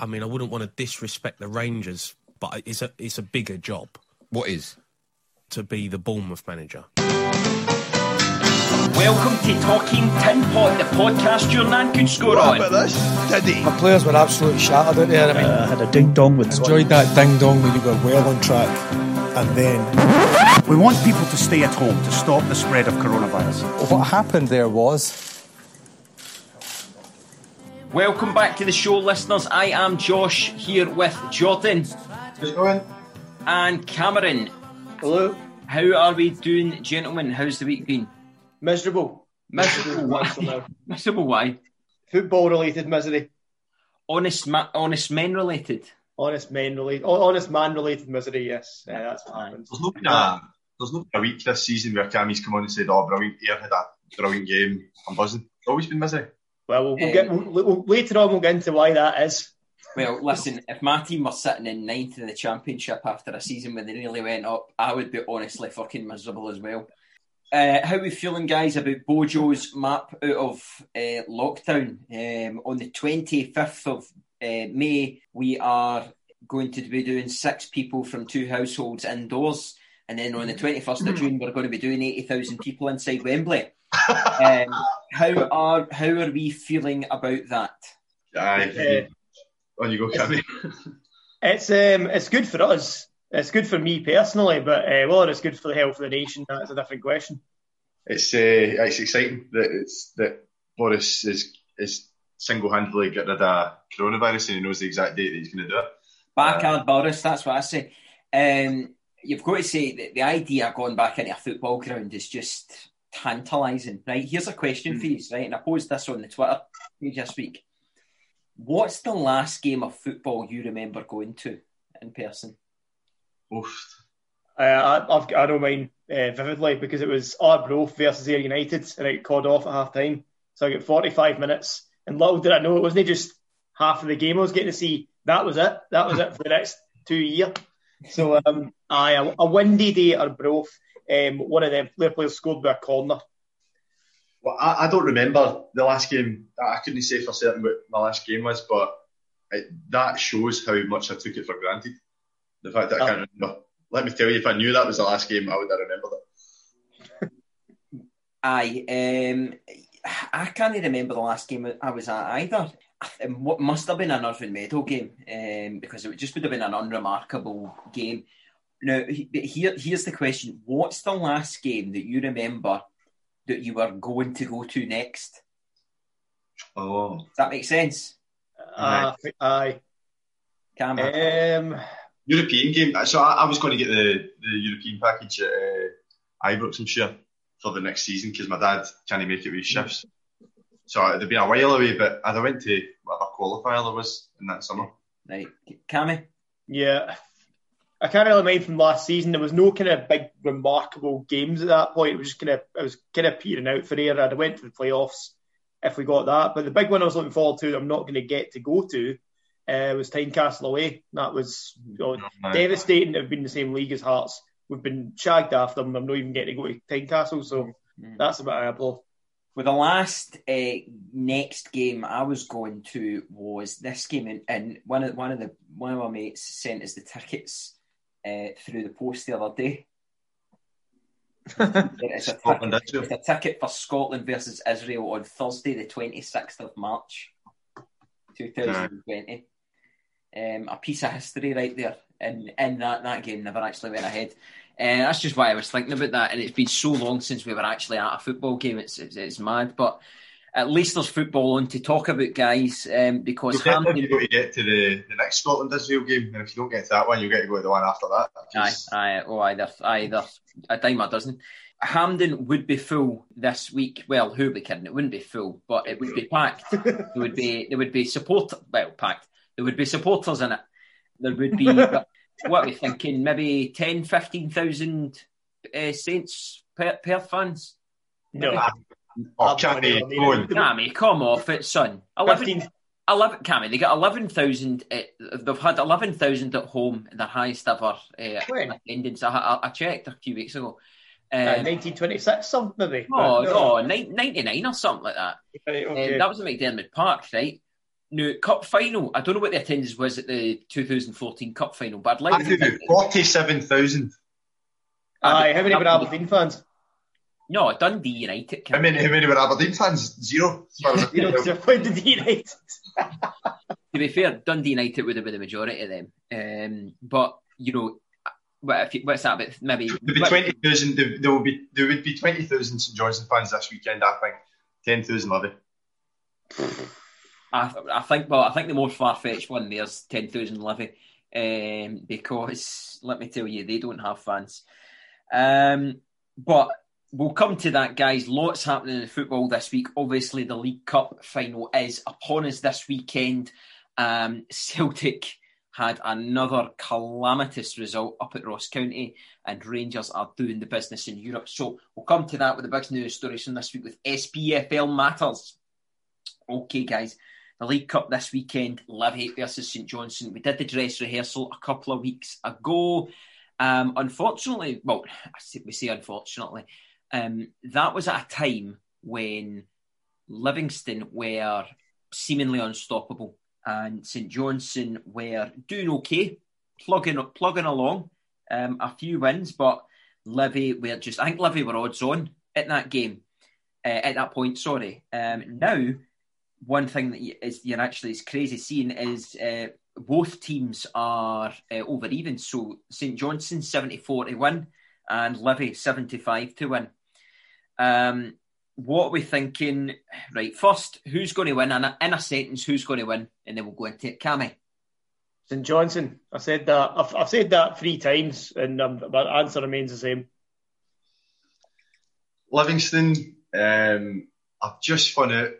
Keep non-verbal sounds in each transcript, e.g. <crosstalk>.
I mean, I wouldn't want to disrespect the Rangers, but it's a it's a bigger job. What is? To be the Bournemouth manager. Welcome to Talking Tin Pot, the podcast your nan could score What on. about this? Diddy. My players were absolutely shattered out there. I mean, Uh, I had a ding dong with enjoyed that ding dong when you were well on track, and then We want people to stay at home to stop the spread of coronavirus. what happened there was Welcome back to the show, listeners. I am Josh here with Jordan How's it going? and Cameron. Hello. How are we doing, gentlemen? How's the week been? Miserable. Miserable. why? <laughs> Miserable. Why? Football related misery. Honest, ma- honest men related. Honest men related. Honest man related misery. Yes, uh, that's what happens. There's no been a, there's no been a week this season where Cammy's come on and said, "Oh, brilliant! Here had a brilliant game. I'm buzzing." It's always been misery. Well, we'll, we'll get we'll, we'll, later on. We'll get into why that is. Well, listen, if my team were sitting in ninth in the championship after a season when they nearly went up, I would be honestly fucking miserable as well. Uh, how are we feeling, guys, about Bojo's map out of uh, lockdown? Um, on the 25th of uh, May, we are going to be doing six people from two households indoors. And then on the 21st of June, we're going to be doing 80,000 people inside Wembley. Um, <laughs> how are how are we feeling about that? Aye. On you go, Cammy. It's um, it's good for us. It's good for me personally, but uh, whether it's good for the health of the nation, that's a different question. It's uh, it's exciting that it's that Boris is is single handedly getting rid of coronavirus and he knows the exact date that he's going to do it. Backyard Boris, that's what I say. Um, you've got to say that the idea of going back into a football ground is just tantalising, right? Here's a question for you, right? And I posed this on the Twitter page this week. What's the last game of football you remember going to in person? Oof. Uh, I, I've, I don't mind uh, vividly because it was Arbroath versus Ayr United and it called off at half time. So I got 45 minutes. And little did I know it wasn't just half of the game I was getting to see. That was it. That was it for the next two years. So, um, aye, a, a windy day at Arbroath. Um, one of them their players scored by a corner. Well, I, I don't remember the last game. I couldn't say for certain what my last game was, but it, that shows how much I took it for granted. The fact that I can't remember. Let me tell you, if I knew that was the last game, I would have remembered it. <laughs> Aye, um, I can't remember the last game I was at either. It mu- must have been an Irvine Meadow game um, because it just would have been an unremarkable game. Now, but here, here's the question: What's the last game that you remember that you were going to go to next? Oh, Does that make sense, Uh, aye. Cameron? Um, European game. So I, I was going to get the, the European package at uh, Ibrox, I'm sure, for the next season because my dad can't make it with his shifts. So it'd been a while away, but I'd went to whatever qualifier there was in that summer. right, Cammy? Yeah. I can't really mind from last season. There was no kind of big remarkable games at that point. It was just kind of it was kind of peering out for Ayr. I'd went to the playoffs if we got that. But the big one I was looking forward to, I'm not going to get to go to, uh, was Tynecastle away. That was you know, Aye. devastating to have been in the same league as Hearts. We've been shagged after them. I'm not even getting to go to Tynecastle, so that's a bit of a blow. Well, the last uh, next game I was going to was this game, and, and one of one of the one of my mates sent us the tickets uh, through the post the other day. <laughs> it's, a Scotland, ticket, it's a ticket for Scotland versus Israel on Thursday, the twenty sixth of March, two thousand twenty. Um, a piece of history right there, and in that that game never actually went ahead. Uh, that's just why I was thinking about that, and it's been so long since we were actually at a football game. It's it's, it's mad, but at least there's football on to talk about, guys. Um, because You'll definitely Hampden, go to get to the, the next Scotland Israel game, and if you don't get to that one, you'll get to go to the one after that. aye, 'Cause aye, oh, either either a dime a dozen. Hampden would be full this week. Well, who would be kidding? It wouldn't be full, but it would be packed. <laughs> there would be there would be support well packed. There would be supporters in it. There would be <laughs> what are we thinking? Maybe 10, 15,000 uh, Saints per, per fans. No, Oh, I'm can't not they really- go Cammy, come off it, son. 11, 11 Cammy, they got 11,000. Uh, they've had 11,000 at home, their highest ever uh, When? attendance. I, I, I checked a few weeks ago. Um, uh, 1926 something maybe. oh, But no, nine- 99 or something like that. Right, Um, that was at McDiarmid Park, right? no cup final. I don't know what the attendance was at the 2014 cup final, but I'd like I to think think- forty-seven thousand. Aye, how many were Aberdeen fans? No, Dundee United. How many? How many were Aberdeen fans? Zero. As far as I You know, can tell. because they're playing United. to be fair, Dundee United would have been the majority of them. Um, but you know, what if you, what's that? About maybe There'll be twenty thousand. There, there will be there would be twenty thousand St Johnstone fans this weekend. I think ten thousand Livy. I, I think. Well, I think the more far fetched one there's ten thousand Livy, um, because let me tell you, they don't have fans. Um, but we'll come to that, guys. Lots happening in football this week. Obviously, the League Cup final is upon us this weekend. Um, <laughs> Celtic had another calamitous result up at Ross County, and Rangers are doing the business in Europe. So we'll come to that with the big news stories from this week with SPFL Matters. Okay, guys. The League Cup this weekend, Livy versus St Johnstone. We did the dress rehearsal a couple of weeks ago. Um, unfortunately, well, <laughs> we say unfortunately, um, that was at a time when Livingston were seemingly unstoppable and St Johnstone were doing okay, plugging plugging along, um, a few wins, but Livy were just I think Livy were odds on at that game, uh, at that point. Sorry. Um, now, one thing that you, is you're actually is crazy seeing is uh, both teams are uh, over even. So St Johnstone 74 to win and Livy 75 to win. Um, what are we thinking? Right, first, who's going to win? In a, in a sentence, who's going to win? And then we'll go into it. Cammy. St Johnstone. I said that. I've, I've said that three times, and um, my answer remains the same. Livingston. Um, I've just found out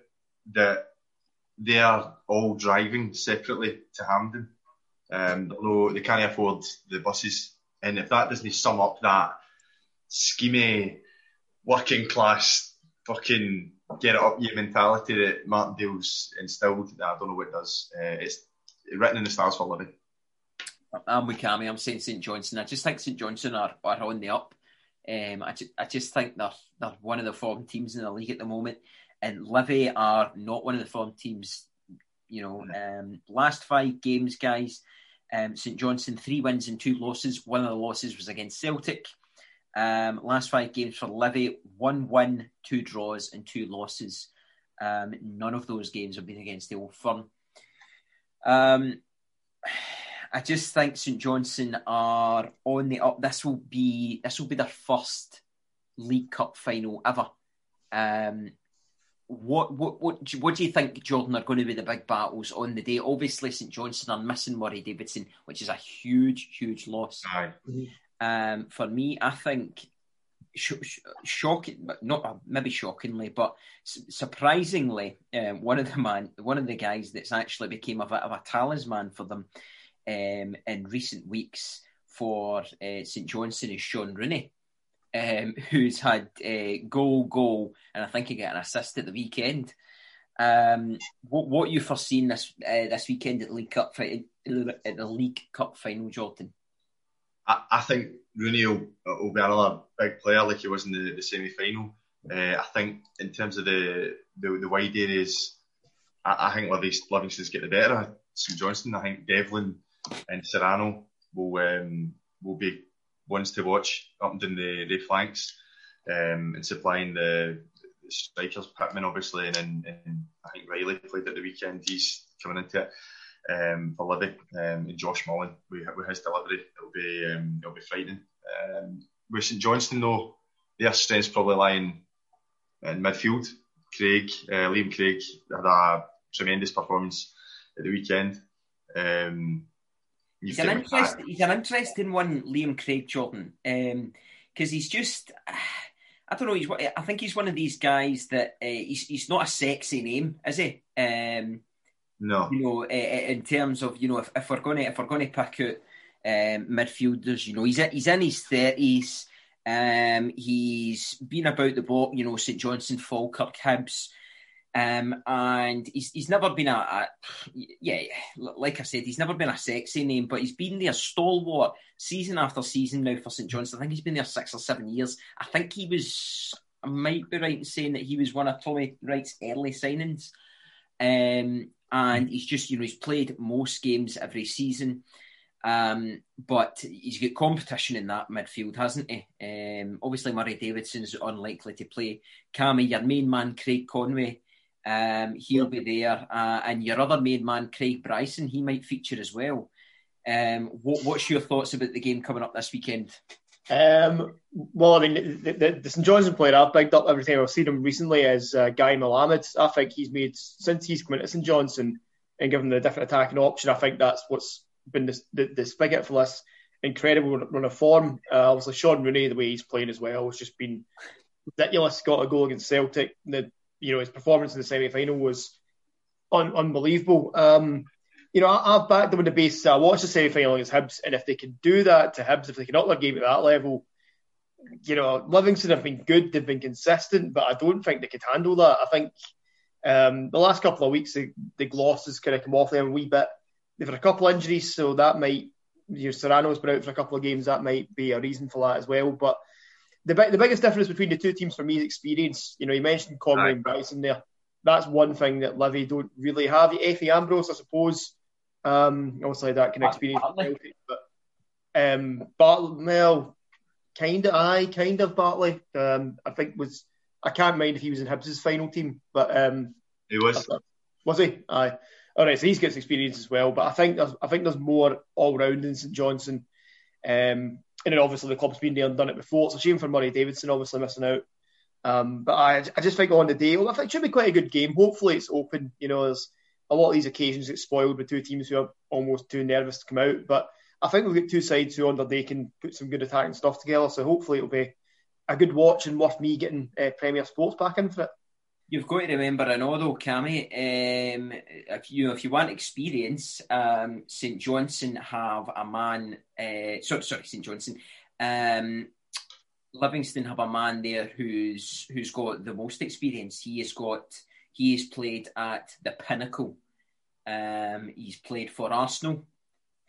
that they are all driving separately to Hampden. Um, they're no, they can't afford the buses, and if that doesn't sum up that schemy, working class, fucking get it up your mentality that Martin Martindale's instilled, I don't know what it does. Uh, it's written in the stars for Livy. I'm with Cammy. I'm saying St Johnstone. I just think St Johnstone are, are on the up. Um, I, ju- I just think they're, they're one of the form teams in the league at the moment. And Livy are not one of the form teams. You know, um, last five games, guys, um, St Johnstone, three wins and two losses. One of the losses was against Celtic. Um, last five games for Livy, one win, two draws, and two losses. Um, none of those games have been against the Old Firm. Um, <sighs> I just think St Johnstone are on the up. This will be this will be their first League Cup final ever. Um, what what what do, you- what do you think, Jordan? Are going to be the big battles on the day? Obviously, St Johnstone are missing Murray Davidson, which is a huge huge loss. Aye. Um, for me, I think sh- sh- shocking, but not uh, maybe shockingly, but su- surprisingly, um, one of the man, one of the guys that's actually became a bit of a talisman for them um, in recent weeks for uh, St Johnstone is Shaun Rooney, um, <laughs> who's had uh, goal, goal, and I think he got an assist at the weekend. Um, what what you foreseen this uh, this weekend at the League Cup at the League Cup final, Jordan? I, I think Rooney will, will be another big player like he was in the, the semi final. Uh, I think in terms of the the, the wide areas, I, I think Livingston, Livingston's get the better of St Johnstone. I think Devlin and Serrano will um, will be ones to watch up and down the, the flanks um, and supplying the, the strikers, Pittman obviously, and, then and I think Riley played at the weekend. He's coming into it um, for Livy um, and Josh Mullin with, with his delivery. It'll be um, it'll be frightening. Um, with St Johnstone though, their strengths probably lying in midfield. Craig, uh, Liam Craig had a tremendous performance at the weekend. Um, He's an, interest, he's an interesting one, Liam Craig Jordan, because he's just, I don't know, he's, I think he's one of these guys that uh, he's, he's not a sexy name, is he? Um, No, you know, uh, in terms of you know, if, if we're going to if we're going to pick out um, midfielders, you know, he's he's in his thirties. Um, he's been about the block, you know, St Johnstone, Falkirk, Hibs, um, and he's he's never been a, a yeah, like I said, he's never been a sexy name, but he's been there stalwart season after season now for St Johnstone. I think he's been there six or seven years. I think he was, I might be right in saying that he was one of Tommy Wright's early signings. Um, and he's just you know he's played most games every season. Um, but he's got competition in that midfield, hasn't he? Um, obviously, Murray Davidson's unlikely to play. Cammy, your main man, Craig Conway, um, he'll be there. Uh, and your other main man, Craig Bryson, he might feature as well. Um, what, what's your thoughts about the game coming up this weekend? Um, well, I mean, the, the, the St Johnstone player I've picked up every time I've seen him recently is uh, Guy Melamed. I think he's made, since he's come into St Johnstone and given the different attacking option, I think that's what's been the, the, the spigot for this incredible run of form. Uh, obviously, Shaun Rooney, the way he's playing as well, has just been ridiculous. Got a goal against Celtic. The, you know, his performance in the semi final was un- unbelievable. Um, you know, I, have backed them on the basis I watched the semi final against Hibs, and if they can do that to Hibs, if they can up their game at that level, you know, Livingston have been good, they've been consistent, but I don't think they could handle that. I think um, the last couple of weeks, the, the gloss has kind of come off them a wee bit. They've had a couple of injuries, so that might, you know, Serrano's been out for a couple of games, that might be a reason for that as well. But the, the biggest difference between the two teams for me is experience. You know, you mentioned Conway and Bryson there. That's one thing that Livy don't really have. Efe Ambrose, I suppose, um, obviously that can experience, Bartley. but um, Bartley, well, kind of, I kind of Bartley. Um, I think was I can't mind if he was in Hibs' final team, but um, he was. Was he? Aye. All right, so he gets experience as well, but I think there's I think there's more all round in St Johnstone. Um, and then obviously the club's been there and done it before. It's a shame for Murray Davidson obviously missing out. Um, but I, I just think on the day, well, I think it should be quite a good game. Hopefully it's open. You know, there's a lot of these occasions get spoiled with two teams who are almost too nervous to come out. But I think we've got two sides who under they can put some good attacking stuff together. So hopefully it'll be a good watch and worth me getting uh, Premier Sports back in for it. You've got to remember, know though, Cammy, um, if you if you want experience, um, St Johnstone have a man. Uh, sorry, sorry, St Johnstone. Um, Livingston have a man there who's who's got the most experience. He has got he has played at the pinnacle. Um, he's played for Arsenal,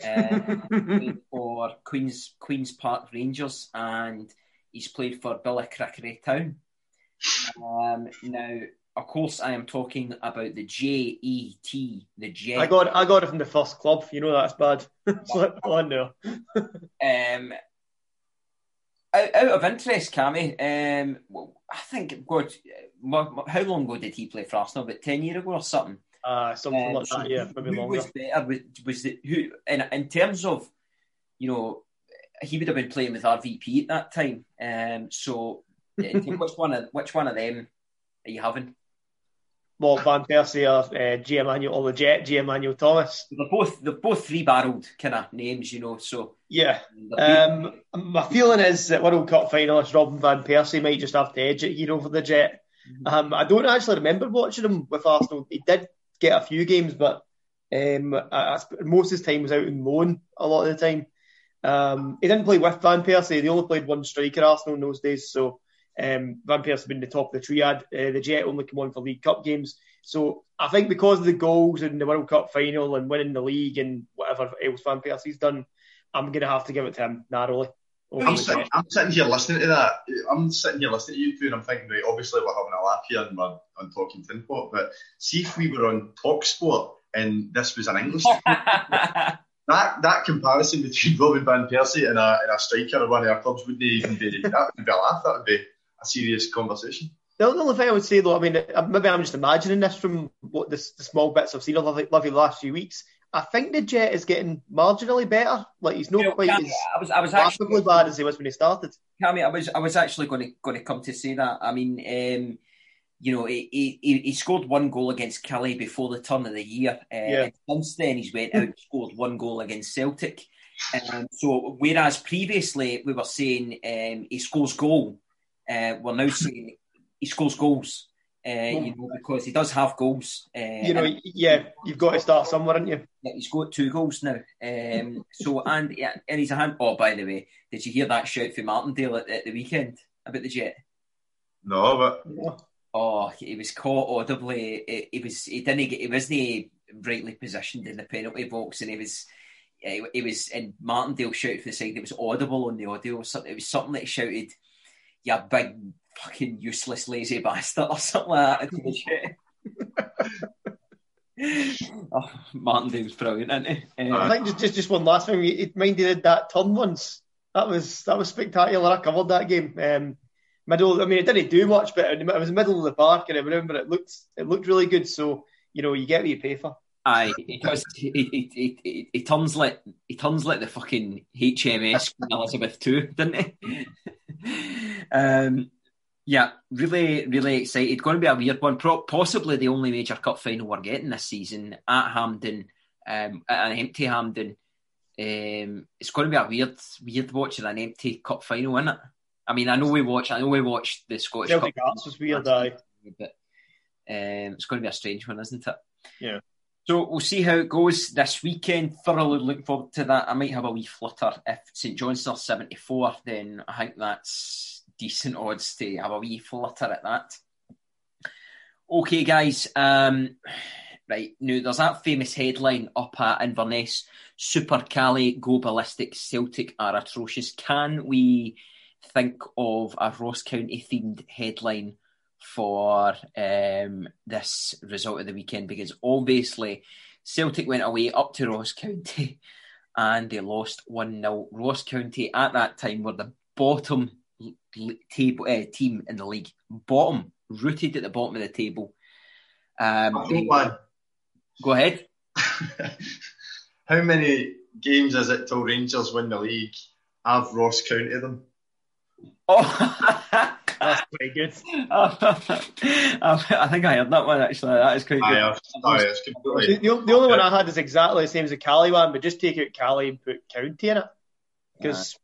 uh, <laughs> played for Queens Queens Park Rangers, and he's played for Billericay Town. Um, now, of course, I am talking about the J E T, the J. I got I got it from the first club. You know that's bad. Slip on there. um, out, out of interest, Cammy, um, I think God, how long ago did he play for Arsenal? About ten years ago or something. Uh, something um, like so that, yeah, maybe who longer. Was better? Was, was the, who in, in terms of you know he would have been playing with RVP at that time. Um, so <laughs> which one of which one of them are you having? Well, Van Persie or uh, Jay Emmanuel or the Jet, Jay Emmanuel Thomas. They're both they're both three barreled kind of names, you know. So yeah, um, my feeling is that World Cup finalist Robin Van Persie might just have to edge it here over the Jet. Mm-hmm. Um, I don't actually remember watching him with Arsenal. He did get a few games, but um, I, I, most of his time was out in loan a lot of the time. Um, he didn't play with Van Persie. They only played one striker Arsenal in those days, so um, Van Persie been the top of the triad. Uh, the Jet only come on for League Cup games. So I think because of the goals in the World Cup final and winning the league and whatever else Van Persie's done, I'm going to have to give it to him narrowly. I'm sitting, I'm sitting, here listening to that. I'm sitting here listening to you two, and I'm thinking, right, obviously we're having a laugh here and we're on talking tin pot, but see if we were on Talk Sport and this was an English. <laughs> that that comparison between Robin van Persie and a, and a striker of one of our clubs wouldn't even be that would be a laugh. That would be a serious conversation. The only thing I would say, though, I mean, maybe I'm just imagining this from what the, the small bits I've seen of Livy, Livy the last few weeks. I think the Jet is getting marginally better. Like he's not you know, quite Cammy, as I was, I was actually bad as he was when he started. Cammy, I was, I was actually going to going to come to say that. I mean, um, you know, he, he, he scored one goal against Killie before the turn of the year. Uh, yeah. Since then, he's went out scored one goal against Celtic. Um, so whereas previously we were saying um, he scores goal, uh, we're now saying he scores goals. Uh, you know, because he does have goals. Uh, you know, yeah, you've got to start somewhere, haven't you? Yeah, he's got two goals now. Um, so and yeah, and he's a hand. Oh, by the way, did you hear that shout from Martindale at, at the weekend about the Jet? No, but oh, he was caught audibly. He, was he didn't get he wasn't rightly positioned in the penalty box, and he was. He was in Martindale shouted for the side. It was audible on the audio. Something. It was something that he shouted, "You big fucking useless lazy bastard" or something like that. <laughs> oh, Martindale's brilliant, isn't he? I Um, think just, just one last thing. It mind he did that turn once. That was that was spectacular. I covered that game. Um, middle. I mean, it didn't do much, but it was the middle of the park, and I remember it looked it looked really good. So you know, you get what you pay for. Aye, he, does, he, he, he, he, turns like he turns like the fucking HMS Elizabeth too, <laughs> didn't he? <laughs> um, yeah, really, really excited. Going to be a weird one. Pro- possibly the only major cup final we're getting this season at Hampden, um, at an empty Hampden. Um, it's going to be a weird, weird watching an empty cup final, isn't it? I mean, I know we watch. I know we watched the Scottish Celtic Cup. Was weird. Aye. but um, it's going to be a strange one, isn't it? Yeah. So we'll see how it goes this weekend. Thoroughly looking forward to that. I might have a wee flutter. If St John's are 74, then I think that's decent odds to have a wee flutter at that. Okay, guys. Um, right, now there's that famous headline up at Inverness Super Cali go ballistic, Celtic are atrocious. Can we think of a Ross County themed headline for um, this result of the weekend? Because obviously Celtic went away up to Ross County <laughs> and they lost 1 0. Ross County at that time were the bottom table, uh, team in the league. Bottom, rooted at the bottom of the table. Um, one. go ahead. <laughs> How many games is it till Rangers win the league? Have Ross County them? Oh, <laughs> That's pretty good. <laughs> I think I heard that one actually. That is quite Aye, good. I've- aye, it's The, completely. the, the only one I had is exactly the same as the Cali one, but just take out Cali and put County in it. Because,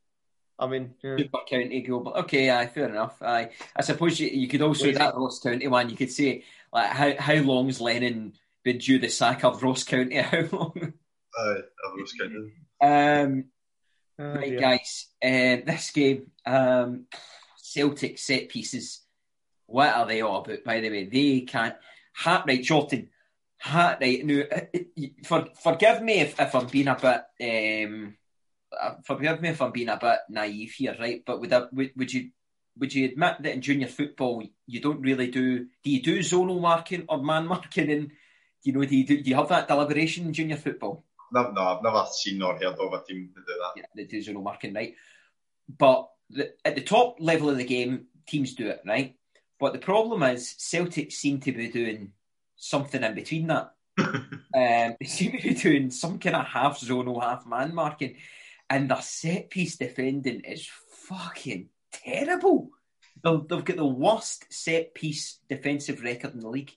I mean, yeah. Super County go, but okay, aye, fair enough. Aye, I suppose you, you could also Lazy. that Ross County one. You could say like how how long's Lennon been due the sack of Ross County? <laughs> How long? Aye, have Ross County. Um, Oh, right, dear. guys, uh, this game, um, Celtic set pieces. What are they all about? By the way, they can't. Ha, right, Jordan. Ha, right, no, uh, uh, for, forgive me if, if I'm being a bit. Um, uh, forgive me if I'm being a bit naive here, right? But would, I, would would you would you admit that in junior football you don't really do? Do you do zonal marking or man marking? And you know, do you do, do you have that deliberation in junior football? No, no, I've never seen or heard of a team to do that. yeah, they do zonal marking, right? But the, at the top level of the game, teams do it, right? But the problem is Celtic seem to be doing something in between that. <laughs> um, they seem to be doing some kind of half zonal, half man marking, and their set piece defending is fucking terrible. They've, they've got the worst set piece defensive record in the league.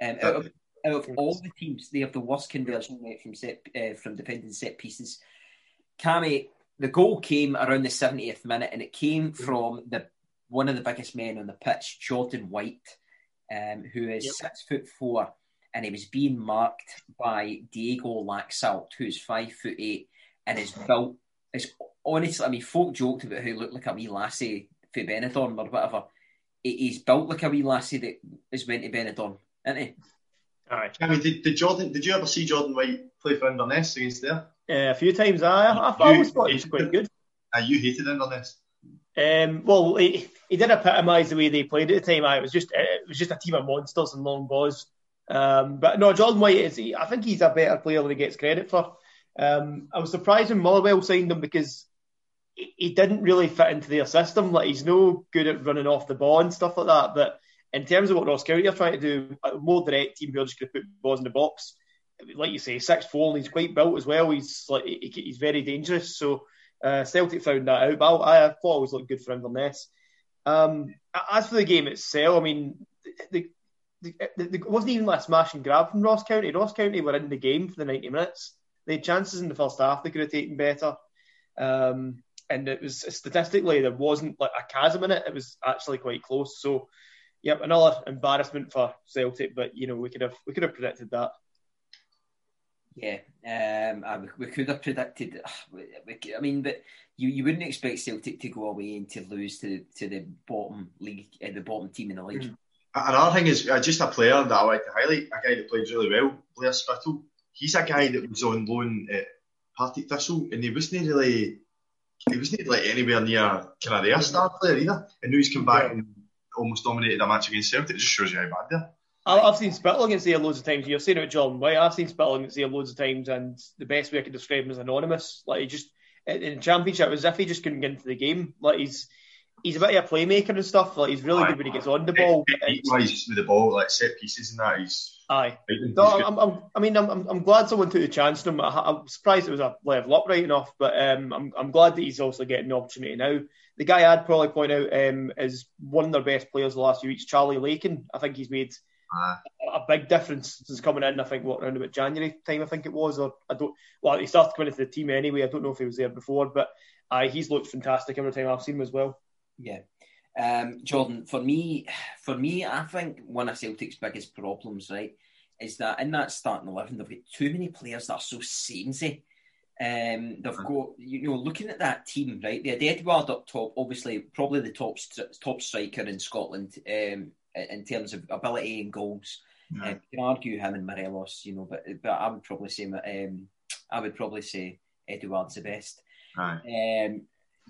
Um, out of out of all the teams, they have the worst conversion rate from set uh, from defending set pieces. Cammy, the goal came around the 70th minute, and it came from the one of the biggest men on the pitch, Jordan White, um, who is Yep. six foot four, and he was being marked by Diego Laxalt, who's five foot eight, and is built. Is honestly, I mean, folk joked about how he looked like a wee lassie for Benidorm or whatever. He's built like a wee lassie that is went to Benidorm, isn't he? Aye. I mean, did, did Jordan? Did you ever see Jordan White play for Inverness against there? Uh, a few times. I, I, You- I always thought he was quite good. Uh, you hated Inverness. Um, well, he, he did epitomise the way they played at the time. Aye. It was just it was just a team of monsters and long balls. Um, but no, John White is. He, I think he's a better player than he gets credit for. Um, I was surprised when Motherwell signed him because he, he didn't really fit into their system. Like he's no good at running off the ball and stuff like that. But in terms of what Ross County are trying to do, a more direct team who are just going to put balls in the box. Like you say, six four, and he's quite built as well. He's like he, he's very dangerous. So uh, Celtic found that out, but I, I thought it was looked good for Inverness. Um, as for the game itself, I mean, the, the, the, the, it wasn't even a smash and grab from Ross County. Ross County were in the game for the 90 minutes. They had chances in the first half they could have taken better. Um, and it was statistically, there wasn't like a chasm in it. It was actually quite close. So, yep, another embarrassment for Celtic, but you know, we could have we could have predicted that. Yeah, um, I, we could have predicted. We, I mean, but you, you wouldn't expect Celtic to go away and to lose to to the bottom league, uh, the bottom team in the league. Another thing is uh, just a player that I like to highlight, a guy that played really well, Blair Spittle. He's a guy that was on loan at Partick Thistle, and he wasn't really, he wasn't like anywhere near kind of their star player either. And now he's come back and almost dominated a match against Celtic. It just shows you how bad they're. I've seen Spittle against here loads of times. You're saying about John White. I've seen Spittle against here loads of times, and the best way I could describe him is anonymous. Like he just in the championship, it was as if he just couldn't get into the game. Like he's he's a bit of a playmaker and stuff. Like he's really Aye. good when he gets on the ball. Wise with the ball, like set pieces and that, he's. Aye. he's No. I'm, I'm, I mean, I'm, I'm, glad someone took the chance on him. I, I'm surprised it was a level up right enough, but um, I'm, I'm glad that he's also getting the opportunity now. The guy I'd probably point out um, is one of their best players the last few weeks, Charlie Lakin. I think he's made. A big difference since coming in. I think what around about January time, I think it was, or I don't. Well, he started coming into the team anyway. I don't know if he was there before, but uh, he's looked fantastic every time I've seen him as well. Yeah. Um, Jordan, for me, for me, I think one of Celtic's biggest problems, right, is that in that starting eleven, they've got too many players that are so samey. Um, they've got, you know, looking at that team, right? They had Edouard up top, obviously, probably the top top striker in Scotland um, in terms of ability and goals. Yeah. Um, you can argue him and Morelos, you know, but but I would probably say um, I would probably say Edouard's the best. Aye. Um,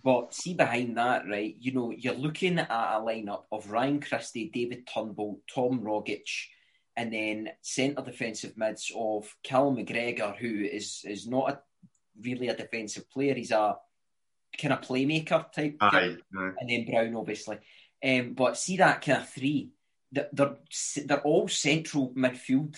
but see behind that, right? You know, you're looking at a lineup of Ryan Christie, David Turnbull, Tom Rogic, and then centre defensive mids of Cal McGregor, who is is not a, really a defensive player. He's a kind of playmaker type. guy Aye. Aye. and then Brown, obviously. Um, but see that kind of three, they're they're, all central midfield,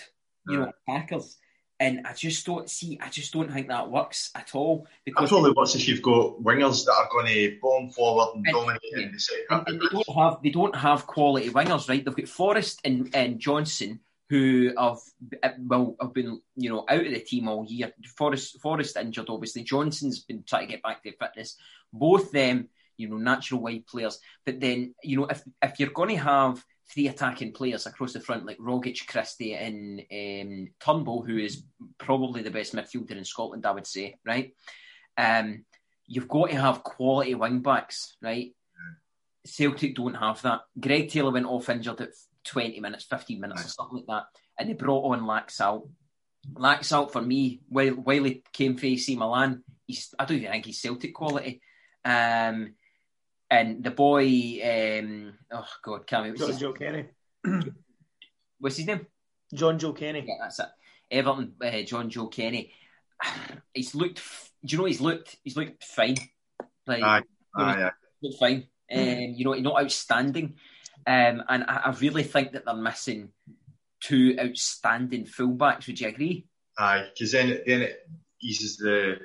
you know, mm. attackers, and I just don't see. I just don't think that works at all because probably worse if you've got wingers that are going to bomb forward and And- dominate yeah. in the second and, and they don't have they don't have quality wingers, right? They've got Forrest and, and Johnson who have uh, well have been you know out of the team all year. Forrest Forrest injured, obviously. Johnson's been trying to get back to fitness. Both them, you know, natural wide players. But then you know if if you're going to have three attacking players across the front like Rogic, Christie, and um, Turnbull, who is probably the best midfielder in Scotland, I would say, right? Um, you've got to have quality wing backs, right? Celtic don't have that. Greg Taylor went off injured at 20 minutes, 15 minutes, or something like that, and they brought on Laxalt. Laxalt, for me, while, while he came for AC Milan, he's, I don't even think he's Celtic quality. Um, and the boy, um, oh God, can't remember what's Jonjoe Kenny. <clears throat> what's his name? Jonjoe Kenny. Yeah, that's it. Everton, uh, Jonjoe Kenny. <sighs> He's looked. f- Do you know he's looked? He's looked fine. Like Aye. Aye. Aye. looked fine. Um, you know, he's not outstanding. Um, and I, I really think that they're missing two outstanding fullbacks. Would you agree? Aye, because then then it eases the.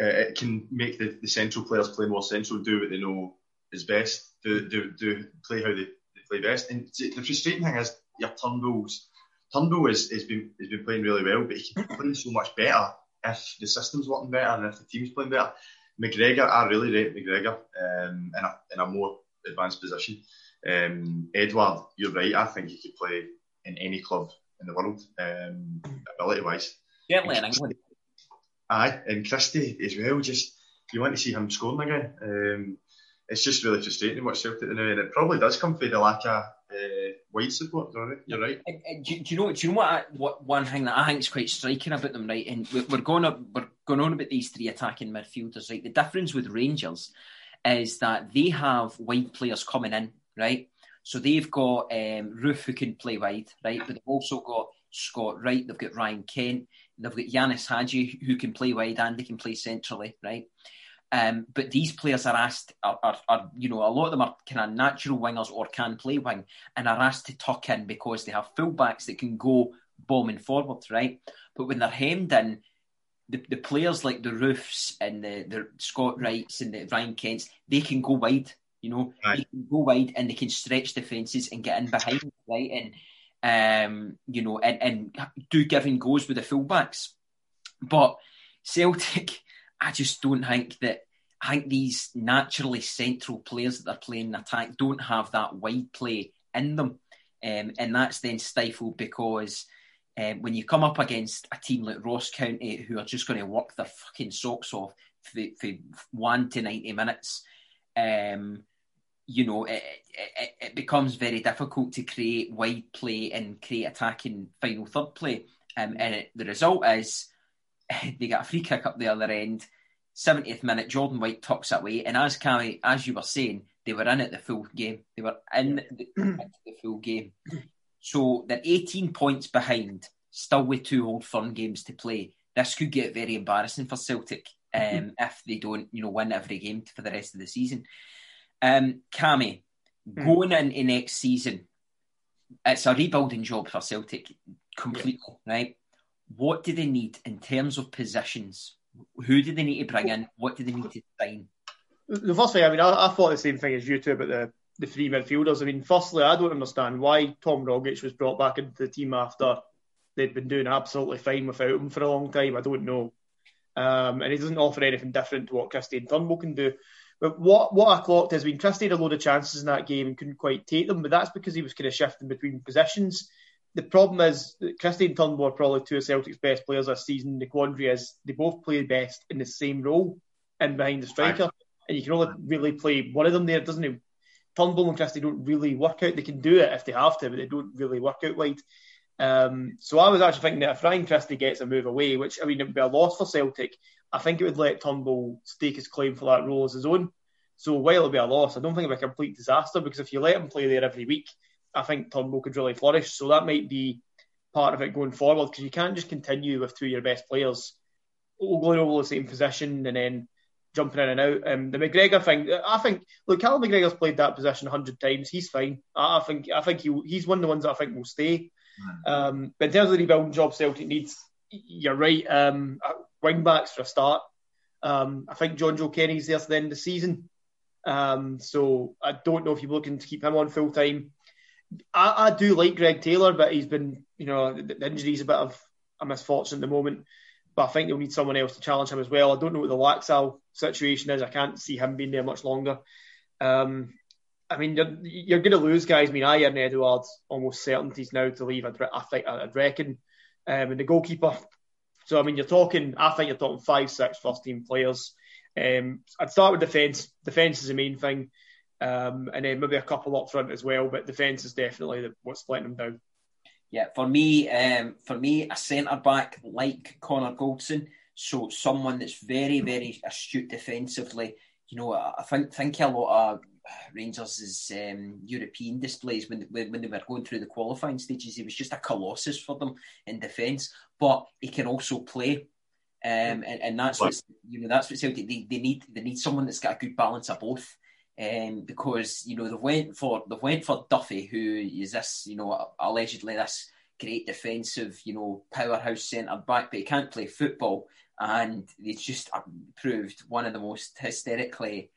Uh, it can make the, the central players play more central, do what they know is best, do do, do play how they, they play best. And the frustrating thing is your Turnbull's Turnbull has, has been has been playing really well, but he can play so much better if the system's working better and if the team's playing better. McGregor, I really rate McGregor um, in a in a more advanced position. Um, Edouard, you're right. I think he could play in any club in the world, um, ability wise. Certainly in England. Aye, and Christie as well. Just you want to see him scoring again. Um, it's just really frustrating watch Celtic now, and it probably does come from the lack of uh, wide support. You're right. And- and do, do you know? Do you know what? I, what one thing that I think is quite striking about them, right? And we- we're going up, we're going on about these three attacking midfielders, right? The difference with Rangers is that they have wide players coming in, right? So they've got um, Roofe who can play wide, right? But they've also got Scott Wright. They've got Ryan Kent. They've got Ianis Hagi who can play wide and they can play centrally, right? Um, but these players are asked, are, are, are, you know, a lot of them are kind of natural wingers or can play wing and are asked to tuck in because they have fullbacks that can go bombing forwards, right? But when they're hemmed in, the, the players like the Roofes and the, the Scott Wrights and the Ryan Kents, they can go wide, you know, Aye. they can go wide and they can stretch defences and get in behind, right? And um, you know, and, and do give and goes with the fullbacks. But Celtic, I just don't think that. I think these naturally central players that they're playing in attack don't have that wide play in them, um, and that's then stifled because um, when you come up against a team like Ross County who are just going to work their fucking socks off for, for one to ninety minutes, um, you know, it, it, it becomes very difficult to create wide play and create attacking final third play. Um, and it, the result is <laughs> they got a free kick up the other end. 70th minute, Jordan White tucks it away. And as Cammy, as you were saying, they were in it the full game. They were in the, <clears throat> the full game. So they're 18 points behind, still with two old firm games to play. This could get very embarrassing for Celtic um, mm-hmm. if they don't, you know, win every game for the rest of the season. Um, Cammy, mm. going into next season, it's a rebuilding job for Celtic completely, yeah. right? What do they need in terms of positions? Who do they need to bring in? What do they need to sign? The first thing, I mean, I, I thought the same thing as you two about the, the three midfielders. I mean, firstly, I don't understand why Tom Rogic was brought back into the team after they'd been doing absolutely fine without him for a long time. I don't know. Um, and he doesn't offer anything different to what Christian Turnbull can do. But what, what I clocked is, I mean, Christie had a load of chances in that game and couldn't quite take them, but that's because he was kind of shifting between positions. The problem is that Christie and Turnbull are probably two of Celtic's best players this season. The quandary is they both play best in the same role and behind the striker, and you can only really play one of them there, doesn't it? Turnbull and Christie don't really work out. They can do it if they have to, but they don't really work out wide. Um, so I was actually thinking that if Ryan Christie gets a move away, which I mean it would be a loss for Celtic, I think it would let Turnbull stake his claim for that role as his own. So while it'll be a loss, I don't think it'll be a complete disaster because if you let him play there every week, I think Turnbull could really flourish. So that might be part of it going forward because you can't just continue with two of your best players all going over the same position and then jumping in and out. Um, the McGregor thing, I think, look, Callum McGregor's played that position a hundred times. He's fine. I, I, think, I think he, he's one of the ones that I think will stay. Um, but in terms of the rebuilding job Celtic needs, you're right. Um, uh, wing backs for a start. Um, I think Jonjoe Kenny's there to the end of the season. Um, so I don't know if you're looking to keep him on full time. I, I, do like Greg Taylor, but he's been, you know, the, the injury's a bit of a misfortune at the moment. But I think they'll need someone else to challenge him as well. I don't know what the Laxalt situation is. I can't see him being there much longer. Um, I mean, you're, you're going to lose guys. I mean, I and Edouard's almost certainties now to leave. I'd, I think I'd reckon, um, and the goalkeeper. So I mean, you're talking. I think you're talking five, six first team players. Um, I'd start with defence. Defence is the main thing, um, and then maybe a couple up front as well. But defence is definitely the, what's letting them down. Yeah, for me, um, for me, a centre back like Connor Goldson, so someone that's very, very astute defensively. You know, I think think a lot of Rangers' um, European displays when, when, when they were going through the qualifying stages. He was just a colossus for them in defence, but he can also play. Um, and, and that's what you know. That's what Celtic they, they need. They need someone that's got a good balance of both. Um, because you know they went for they went for Duffy, who is this you know allegedly this great defensive you know powerhouse centre back, but he can't play football, and it's just proved one of the most hysterically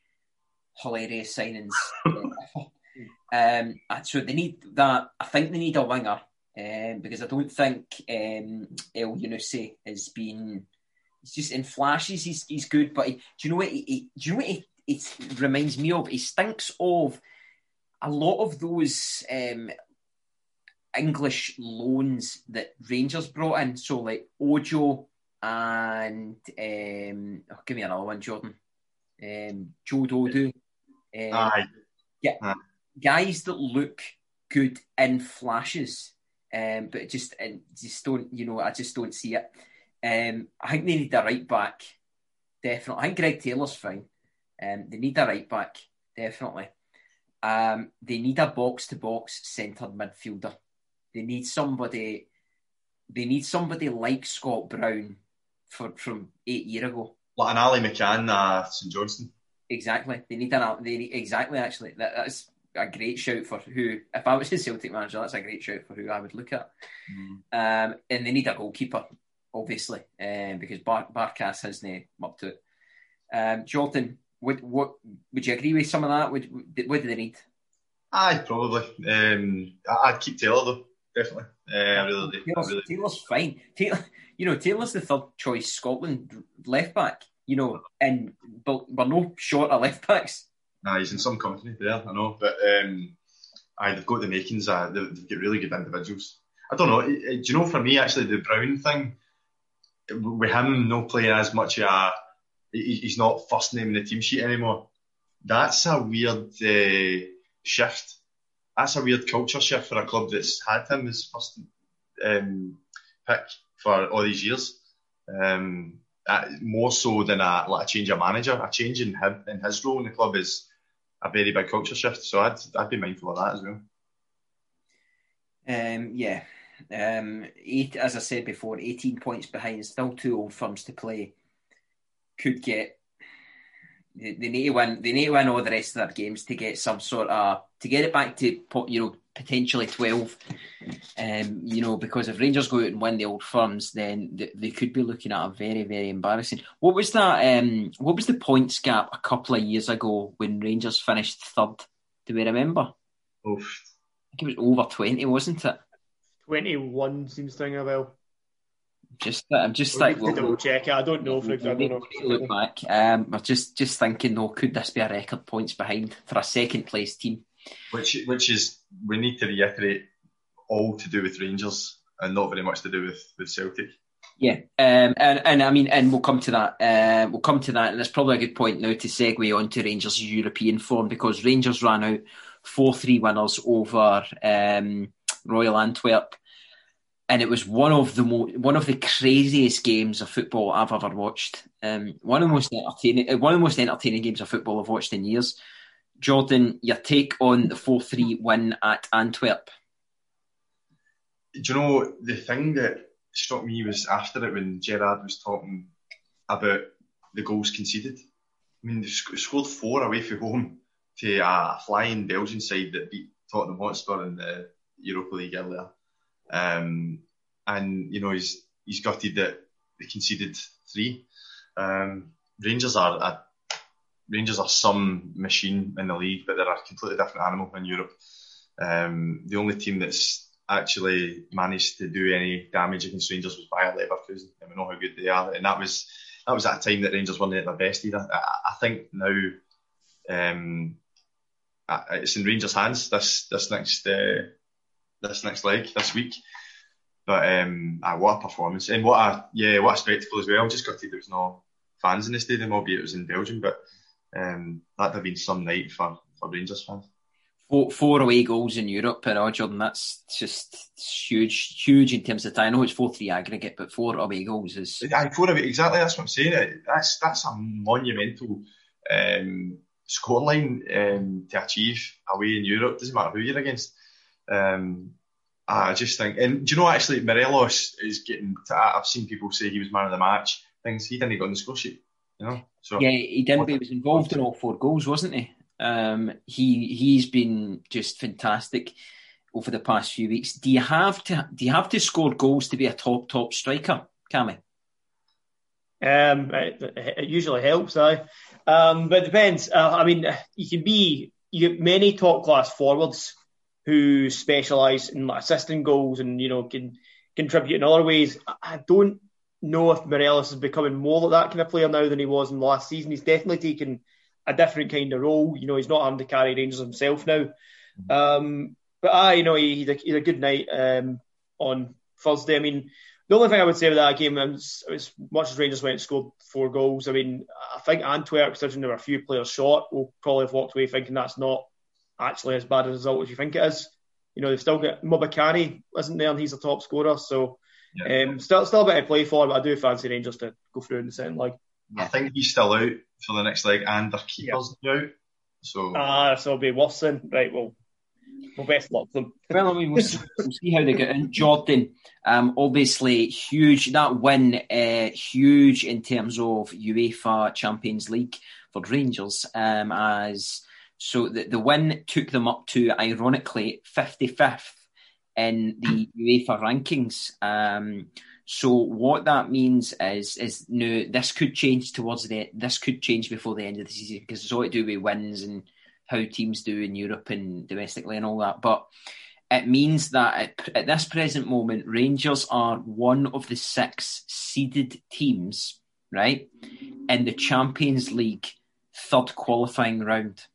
hilarious signings. <laughs> um, so they need that. I think they need a winger um, because I don't think um, Elyounoussi has been. It's just in flashes. He's he's good, but he, do you know what? He, he, do you know what? He, it reminds me of. He stinks of a lot of those um, English loans that Rangers brought in. So like Ojo and um, oh, give me another one, Jordan. Um, Joe Dodoo. Um, Aye. Yeah, Aye. guys that look good in flashes, um, but just and just don't. You know, I just don't see it. Um, I think they need a right back. Definitely, I think Greg Taylor's fine. Um, they need a right back, definitely. Um, they need a box to box centred midfielder. They need somebody. They need somebody like Scott Brown for, from eight year ago. Like an Ali McCann, uh, St Johnstone. Exactly. They need an they need, exactly actually. That, that's a great shout for who. If I was the Celtic manager, that's a great shout for who I would look at. Mm. Um, and they need a goalkeeper, obviously, um, because Bar- Barkas hasn't up to it. Um, Jordan, would what would you agree with some of that? Would what do they need? Aye, probably. Um, I'd keep Taylor though, definitely. Uh, I really, Taylor's, really... Taylor's fine. Taylor, <laughs> you know, Taylor's the third choice Scotland left back you know, and but we're no short of left backs. Nah, he's in some company there, I know, but um, aye, they've got the makings. Uh, they've, they've got really good individuals. I don't know. Do you know? For me, actually, the Brown thing with him not playing as much a, he's not first name in the team sheet anymore. That's a weird uh, shift. That's a weird culture shift for a club that's had him as first um, pick for all these years. Um, uh, more so than a like a change of manager, a change in him in his role in the club is a very big culture shift. So I'd I'd be mindful of that as well. Um, yeah. Um, eight, as I said before, 18 points behind, still two old firms to play. Could get. They, they need to win. They need to win all the rest of their games to get some sort of to get it back to you know potentially 12. Um, you know because if Rangers go out and win the old firms, then they, they could be looking at a very very embarrassing. What was that? Um, what was the points gap a couple of years ago when Rangers finished third? Do we remember? Oof. I think it was over 20, wasn't it? 21 seems to ring a bell. Just, I'm just We'll like, need double check it. I don't know. For, I don't know. look back. Um, I'm just, just thinking though, could this be a record points behind for a second place team? Which which is we need to reiterate all to do with Rangers and not very much to do with, with Celtic. Yeah, um, and and I mean, and we'll come to that. Uh, we'll come to that, and it's probably a good point now to segue on to Rangers' European form because Rangers ran out four three winners over um, Royal Antwerp, and it was one of the mo- one of the craziest games of football I've ever watched. Um, one of the most entertaining, uh, one of the most entertaining games of football I've watched in years. Jordan, your take on the four three win at Antwerp? Do you know the thing that struck me was after it when Gerrard was talking about the goals conceded. I mean, they scored four away from home to a flying Belgian side that beat Tottenham Hotspur in the Europa League earlier. Um, and you know he's he's gutted that they conceded three. Um, Rangers are a, Rangers are some machine in the league, but they're a completely different animal in Europe. Um, the only team that's actually managed to do any damage against Rangers was Bayer Leverkusen, and we know how good they are. And that was that was at a time that Rangers weren't at their best either. I, I think now um, uh, it's in Rangers' hands this this next uh, this next leg this week. But um, ah, what a performance and what a yeah what a spectacle as well. Just got to there was no fans in the stadium, albeit it was in Belgium, but um, that'd have been some night for, for Rangers fans. Four, four away goals in Europe per odd, Jordan. That's just huge, huge in terms of time. I know it's four three aggregate, but four away goals is Aye, four it, exactly. That's what I'm saying. That's that's a monumental um, scoreline um, to achieve away in Europe. Doesn't matter who you're against. Um, I just think, and do you know actually Morelos is getting. To, I've seen people say he was man of the match. Things he didn't go on the score sheet. You know, so yeah. He didn't. He was involved in all four goals, wasn't he? Um, he he's been just fantastic over the past few weeks. Do you have to do you have to score goals to be a top top striker, Cammy? Um, it, it usually helps, aye. Um, but it depends. Uh, I mean, you can be you get many top class forwards who specialise in assisting goals and you know can contribute in other ways. I don't know if Morelos is becoming more like that kind of player now than he was in the last season. He's definitely taken a different kind of role. You know, he's not having to carry Rangers himself now. Um, but I, you know, he, he, had a, he had a good night um, on Thursday. I mean, the only thing I would say with that game, as, as much as Rangers went and scored four goals, I mean, I think Antwerp, considering there were a few players short, will probably have walked away thinking that's not actually as bad a result as you think it is. You know, they've still got Mbokani, isn't there, and he's a top scorer. So, Yeah. um, still, still a bit to play for, but I do fancy Rangers to go through in the second leg. I think he's still out for the next leg, and their keeper's out. So Ah, so it'll be worse then. Right, well, well, best luck to them. Well, I mean, we'll see, we'll see how they get in. Jordan, um, obviously huge. That win, uh, huge in terms of UEFA Champions League for Rangers. Um, as so the, the win took them up to ironically 55th in the UEFA rankings. Um, so what that means is is no, this could change towards the this could change before the end of the season because it's all to do with wins and how teams do in Europe and domestically and all that. But it means that at, at this present moment, Rangers are one of the six seeded teams, right, in the Champions League third qualifying round,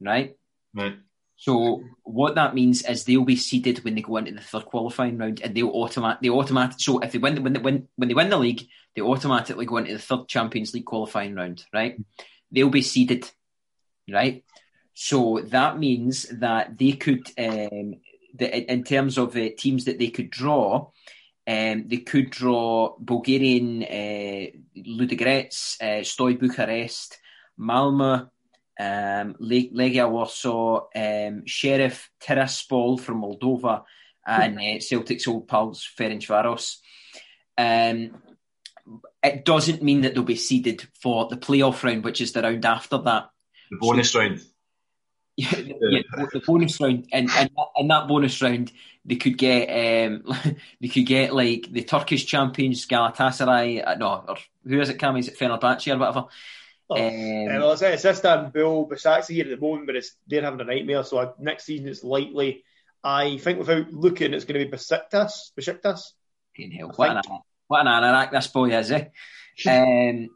right? right. So what that means is they'll be seeded when they go into the third qualifying round, and they'll automatic they automatic. So if they win when they win when they win the league, they automatically go into the third Champions League qualifying round, right? They'll be seeded, right? So that means that they could, um, the, in terms of uh, teams that they could draw, um, they could draw Bulgarian uh, Ludogorets, uh, Steaua Bucharest, Malmo, um, Le- Legia Warsaw, um, Sheriff Tiraspol from Moldova, and uh, Celtic's old pals Ferencvaros. Um, it doesn't mean that they'll be seeded for the playoff round, which is the round after that. The bonus round. <laughs> yeah, the bonus round, and, and in that bonus round, they could get um, <laughs> they could get like the Turkish champions Galatasaray, uh, no, or who is it? Cam? Is it Fenerbahce or whatever? Oh, Um, well, it's, it's Istanbul, Besiktas here at the moment, but it's, they're having a nightmare. So I, next season it's likely. I think without looking, it's going to be Besiktas. Besiktas. fucking hell, what an, what an anorak this boy is, eh? <laughs> Um,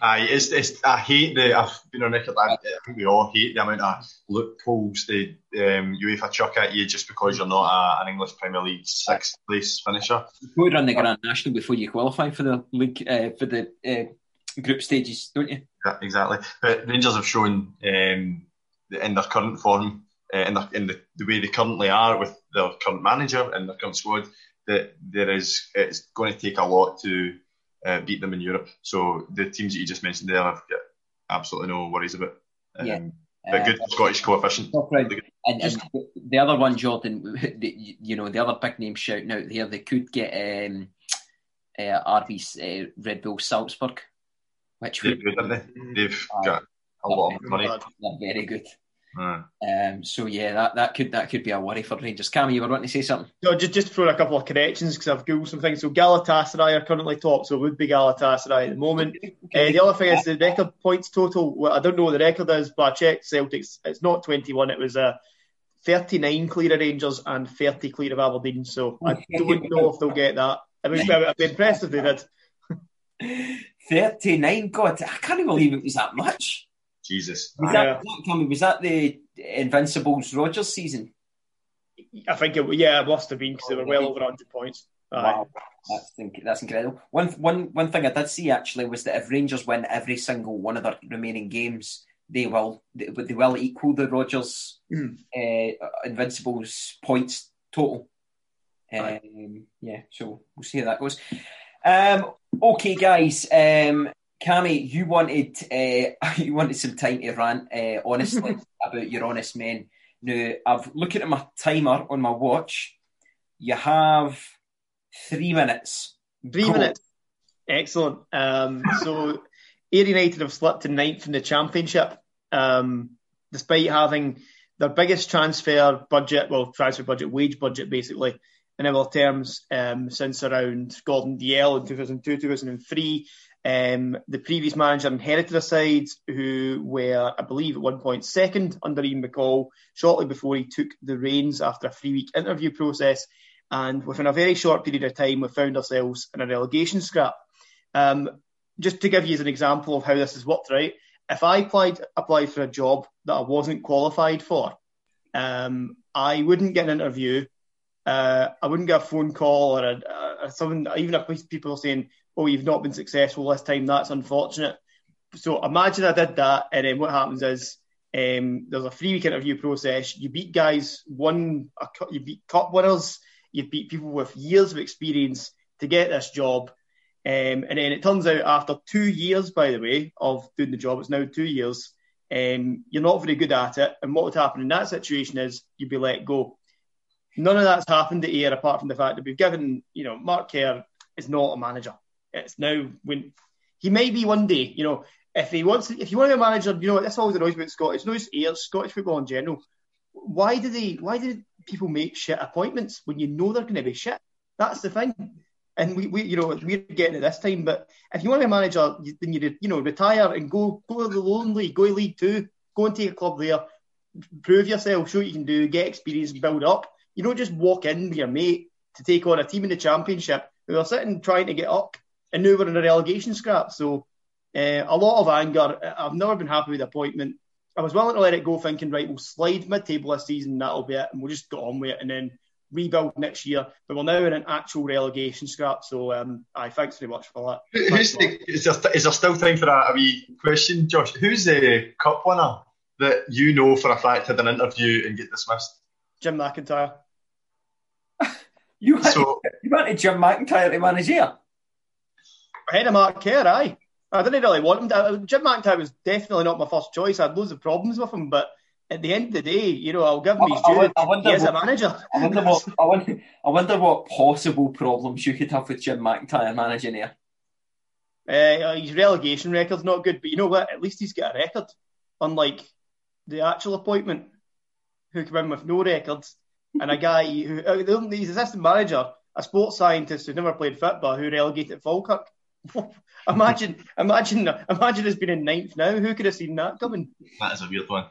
Aye, it's, it's, I hate the, I've been on record, I, I think we all hate the amount of loopholes the um, UEFA chuck at you just because you're not a, an English Premier League sixth place finisher. you go run the Grand National before you qualify for the league uh, for the uh, group stages, don't you? Yeah, exactly. But Rangers have shown um, in their current form, uh, in, their, in the, the way they currently are with their current manager and their current squad, that there is it's going to take a lot to uh, beat them in Europe. So the teams that you just mentioned there, I've got absolutely no worries about. Um, Yeah. But good Scottish coefficient. And, and the other one, Jordan, <laughs> the, you know, the other big name shouting out there, they could get um, uh, RB uh, Red Bull Salzburg, which They're would good, aren't they? They've got a lot of money. they're very good. Uh, Um, so yeah, that, that could that could be a worry for Rangers. Cam, you were wanting to say something? No, just just throw in a couple of corrections because I've googled some things. So Galatasaray are currently top, so it would be Galatasaray at the moment. Uh, the other thing is the record points total. Well, I don't know what the record is, but I checked Celtics. It's not 21. It was a uh, 39 clear of Rangers and 30 clear of Aberdeen. So I don't know if they'll get that. I mean, I'd be impressed if they did. 39, God, I can't even believe it was that much. Jesus. Was Yeah. that, that Cammy, was that the Invincibles Rodgers season? I think it, yeah, it must have been because they were well over 100 points. Aye. Wow, that's inc- that's incredible. One one one thing I did see actually was that if Rangers win every single one of their remaining games, they will they, they will equal the Rodgers Mm. uh, Invincibles points total. Aye. Um, yeah, so we'll see how that goes. Um, okay, guys. Um, Cammy, you wanted uh, <laughs> you wanted some time to rant uh, honestly <laughs> about your honest men. Now, I've looking at my timer on my watch. You have three minutes. Three minutes. Excellent. Um, so, <laughs> Ayr United have slipped to ninth in the championship, um, despite having their biggest transfer budget, well, transfer budget, wage budget, basically, in our terms, um, since around Gordon Dalziel in 2002, 2003. Um, the previous manager inherited a side who were, I believe, at one point second under Ian McCall, shortly before he took the reins after a three week interview process. And within a very short period of time, we found ourselves in a relegation scrap. Um, just to give you an example of how this has worked, right? If I applied applied for a job that I wasn't qualified for, um, I wouldn't get an interview. Uh, I wouldn't get a phone call or a, a, something. Even if people saying, "Oh, you've not been successful this time," that's unfortunate. So imagine I did that, and then what happens is um, there's a three week interview process. You beat guys, one, you beat cup winners, you beat people with years of experience to get this job. Um, and then it turns out after two years, by the way, of doing the job, it's now two years, um, you're not very good at it. And what would happen in that situation is you'd be let go. None of that's happened at Ayr apart from the fact that we've given, you know, Mark Kerr is not a manager. It's now when he may be one day, you know, if he wants, if you want to be a manager, you know, that's always annoys me about Scottish. It's just Ayr, Scottish football in general. Why do they? Why do people make shit appointments when you know they're going to be shit? That's the thing. And we, we, you know, we're getting it this time. But if you want to be a manager, then you, you know, retire and go, go to the Lowland League, go to League Two, go and take a club there, prove yourself, show what you can do, get experience, build up. You don't just walk in with your mate to take on a team in the championship who are sitting trying to get up, and now we're in a relegation scrap. So uh, a lot of anger. I've never been happy with the appointment. I was willing to let it go, thinking, right, we'll slide mid-table this season, that'll be it, and we'll just get on with it, and then rebuild next year. But we're now in an actual relegation scrap. So, um, aye, thanks very much for that. Who- Who's the, is, there, is there still time for a, a wee question, Josh? Who's the cup winner that you know for a fact had an interview and get dismissed? Jim McIntyre. You had, So <laughs> you wanted Jim McIntyre to manage here. Ahead of Mark Kerr, aye. I didn't really want him. To, Jim McIntyre was definitely not my first choice. I had loads of problems with him, but at the end of the day, you know, I'll give him his I- I due. won- I wonder he is a what- manager. I wonder what I wonder, I wonder what possible problems you could have with Jim McIntyre managing here. Uh, his relegation record's not good, but you know what? At least he's got a record, unlike the actual appointment, who came in with no record, and a guy who—he's assistant manager, a sports scientist who never played football, who relegated Falkirk. <laughs> imagine, imagine, imagine us being in ninth now. Who could have seen that coming? That is a weird one.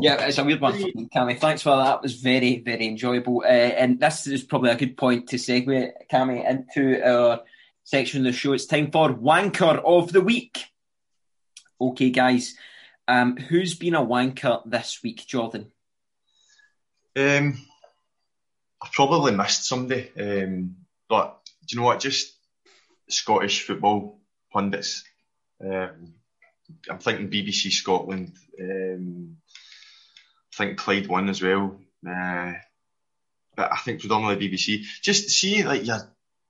Yeah, it's a weird one for me, Cammy. Thanks for that. It was very, very enjoyable. Uh, and this is probably a good point to segue, Cammy, into our section of the show. It's time for Wanker of the Week. Okay, guys. Um, who's been a wanker this week, Jordan? Um, I probably missed somebody, um, but do you know what? Just Scottish football pundits. Um, I'm thinking BBC Scotland. Um, I think Clyde won as well. Uh, but I think predominantly BBC. Just see like your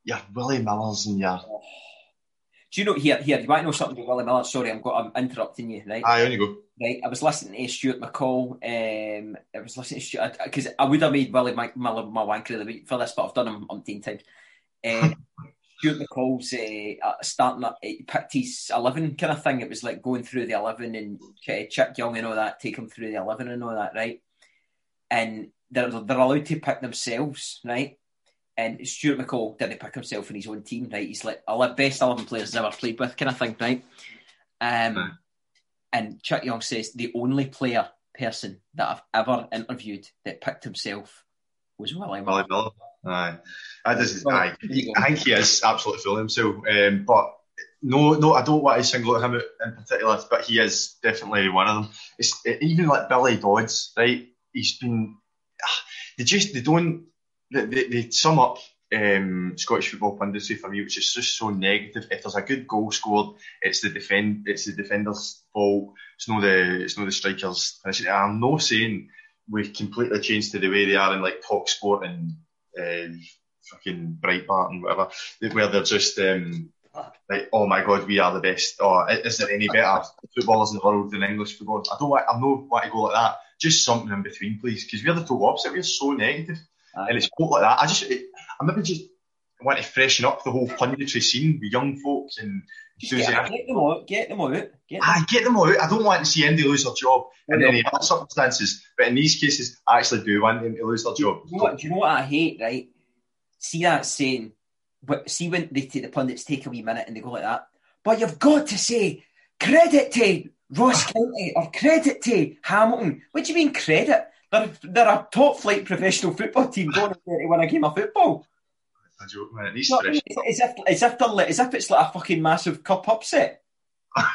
your Willie Millers and your. Do you know here? Here, you want to know something about Willie Miller? Sorry, I'm, got, I'm interrupting you, right? Aye, on you go. Right, I was listening to Stuart McCall. Um, I was listening to Stuart because I would have made Willie Mc- Miller my wanker of the week for this, but I've done him umpteen times. Um, <laughs> Stuart McCall's uh, uh, starting up, he picked his 11 kind of thing. It was like going through the 11 and uh, Chick Young and all that, take him through the 11 and all that, right? And they're, they're allowed to pick themselves, right? And Stuart McCall didn't pick himself in his own team, right? He's like the best 11 players he's ever played with, kind of thing, right? Um. And Chick Young says the only player, person that I've ever interviewed that picked himself was Willie Miller. Willie Miller. Aye, that does. Well, Aye, there you go. I think he is absolutely fooling himself. Um, but no, no, I don't want to single out him out in particular, but he is definitely one of them. It's even like Billy Dodds, right? He's been. ah, They just they don't. They, they, they sum up um, Scottish football punditry for me, which is just so negative. If there's a good goal scored, it's the defend, it's the defender's fault. It's not the, it's not the strikers. And I'm not saying we've completely changed to the way they are in like Talk Sport and uh, fucking Breitbart and whatever, where they're just um, like, oh my god, we are the best. Or is there any better footballers in the world than English footballers? I don't want, I don't want to go like that. Just something in between, please, because we're the total opposite. We're so negative, and it's like that. I just, it, I maybe just want to freshen up the whole punditry scene with young folks and get, get them out, get them out, get them I get them out. I don't want to see anybody lose their job in any other circumstances, but in these cases, I actually do want them to lose their job. Do you, know what, do you know what I hate, right? See that saying, but see when they take the pundits take a wee minute and they go like that. But you've got to say credit to Ross <laughs> County or credit to Hamilton. What do you mean credit? They're, they're a top flight professional football team going out there to win a game of football. A joke, man. It needs You know what I mean? fresh. As if, as if they're as if it's like a fucking massive cup upset. I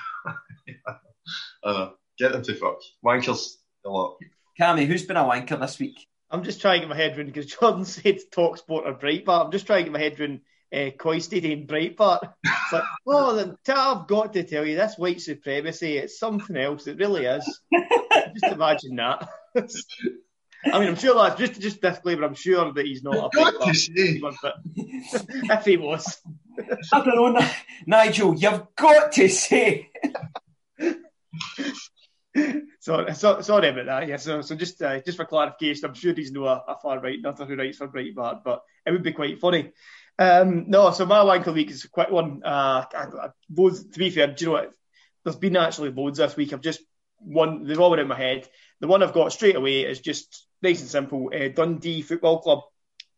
<laughs> know. Get them to fuck. Wankers a lot. Cammy, who's been a wanker this week? I'm just trying to get my head around because Jordan <laughs> said Talk Sport or Breitbart. I'm just trying to get my head around uh, Coy Stadium Breitbart. It's like, <laughs> oh, then I've got to tell you, this white supremacy, it's something else. It really is. just imagine that. I mean, I'm sure that's just just disclaimer. I'm sure that he's not a Got to Breitbart, say. but <laughs> if he was, I don't know, Ni- Nigel, you've got to say. <laughs> so, so sorry about that. Yeah, so so just uh, just for clarification, I'm sure he's no a, a far right nutter who writes for Breitbart, but it would be quite funny. Um, no, so my wanker week is a quick one. Uh, I, I, loads, to be fair, do you know what? There's been actually loads this week. I've just one. They've all been in my head. The one I've got straight away is just nice and simple. Uh, Dundee Football Club.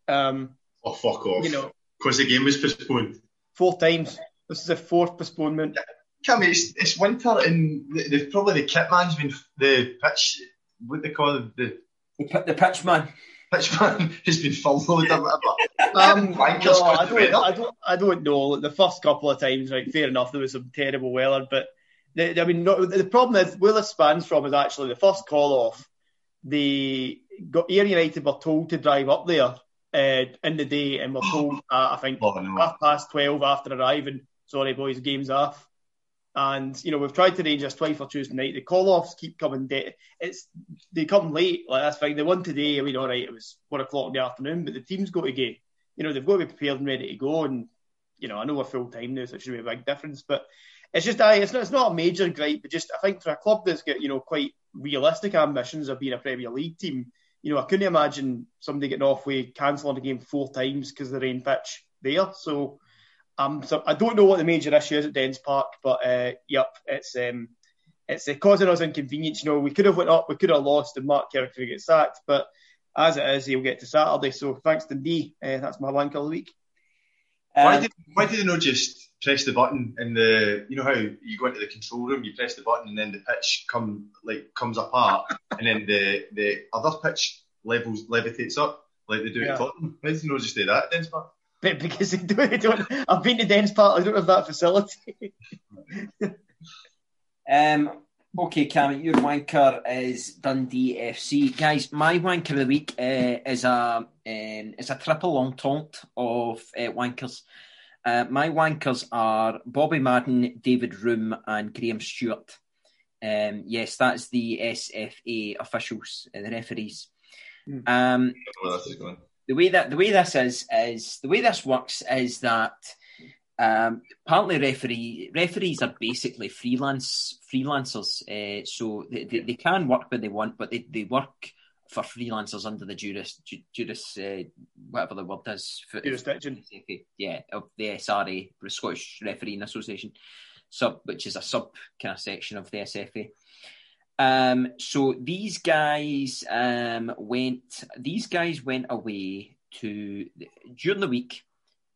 Um, Oh, fuck off. you know, Because the game was postponed. four times. This is the fourth postponement. Come on, it's, it's winter and the, the, probably the kit man's been, the pitch, what they call it, the The, the pitch man. pitch man <laughs> has been furloughed or whatever. <laughs> Um, no, I don't. I don't, I don't know. The first couple of times, right, fair enough, there was some terrible weather, but the, I mean, the problem is where this spans from is actually the first call off. The got Ayr United were told to drive up there uh, in the day, and were told, <sighs> uh, I think, Oh, no. half past twelve after arriving. Sorry, boys, game's off. And you know we've tried to arrange this twice for Tuesday night. The call offs keep coming. De- it's they come late. Like that's fine. The one today, I mean, all right, it was one o'clock in the afternoon, but the team's got to get. You know they've got to be prepared and ready to go. And you know I know we're full time now, so it should be a big difference. But it's just I, it's not, it's not a major gripe, but just I think for a club that's got you know quite realistic ambitions of being a Premier League team, you know, I couldn't imagine somebody getting off with cancelling a game four times because of the rain pitch there. So, um, so I don't know what the major issue is at Dens Park, but uh, yep, it's um, it's uh, causing us inconvenience. You know, we could have went up, we could have lost, and Mark Kerr could get sacked, but as it is, he'll get to Saturday. So thanks to me, uh, that's my wank of the week. why did why did they not just press the button and the you know how you go into the control room, you press the button and then the pitch come like comes apart and then the the other pitch levels levitates up like they do Yeah. at Tottenham. Why did they not just do that at Dens Park? But because they don't, they don't, I've been to Dens Park, I don't have that facility. <laughs> Um, okay, Cam, your wanker is Dundee FC. Guys, my wanker of the week uh, is a um, is a triple entente of uh, wankers. Uh, my wankers are Bobby Madden, David Roome, and Graham Stewart. Um, yes, that's the SFA officials, uh, the referees. Hmm. Um, Where this is going. the way that the way this is is the way this works is that um, apparently referee referees are basically freelance freelancers, uh, so they, they, they can work when they want, but they, they work for freelancers under the juris ju, juris uh, whatever the word is for, Jurisdiction. yeah, of the SRA, the Scottish Refereeing Association, sub which is a sub kind of section of the SFA. Um, so these guys um, went. These guys went away to during the week.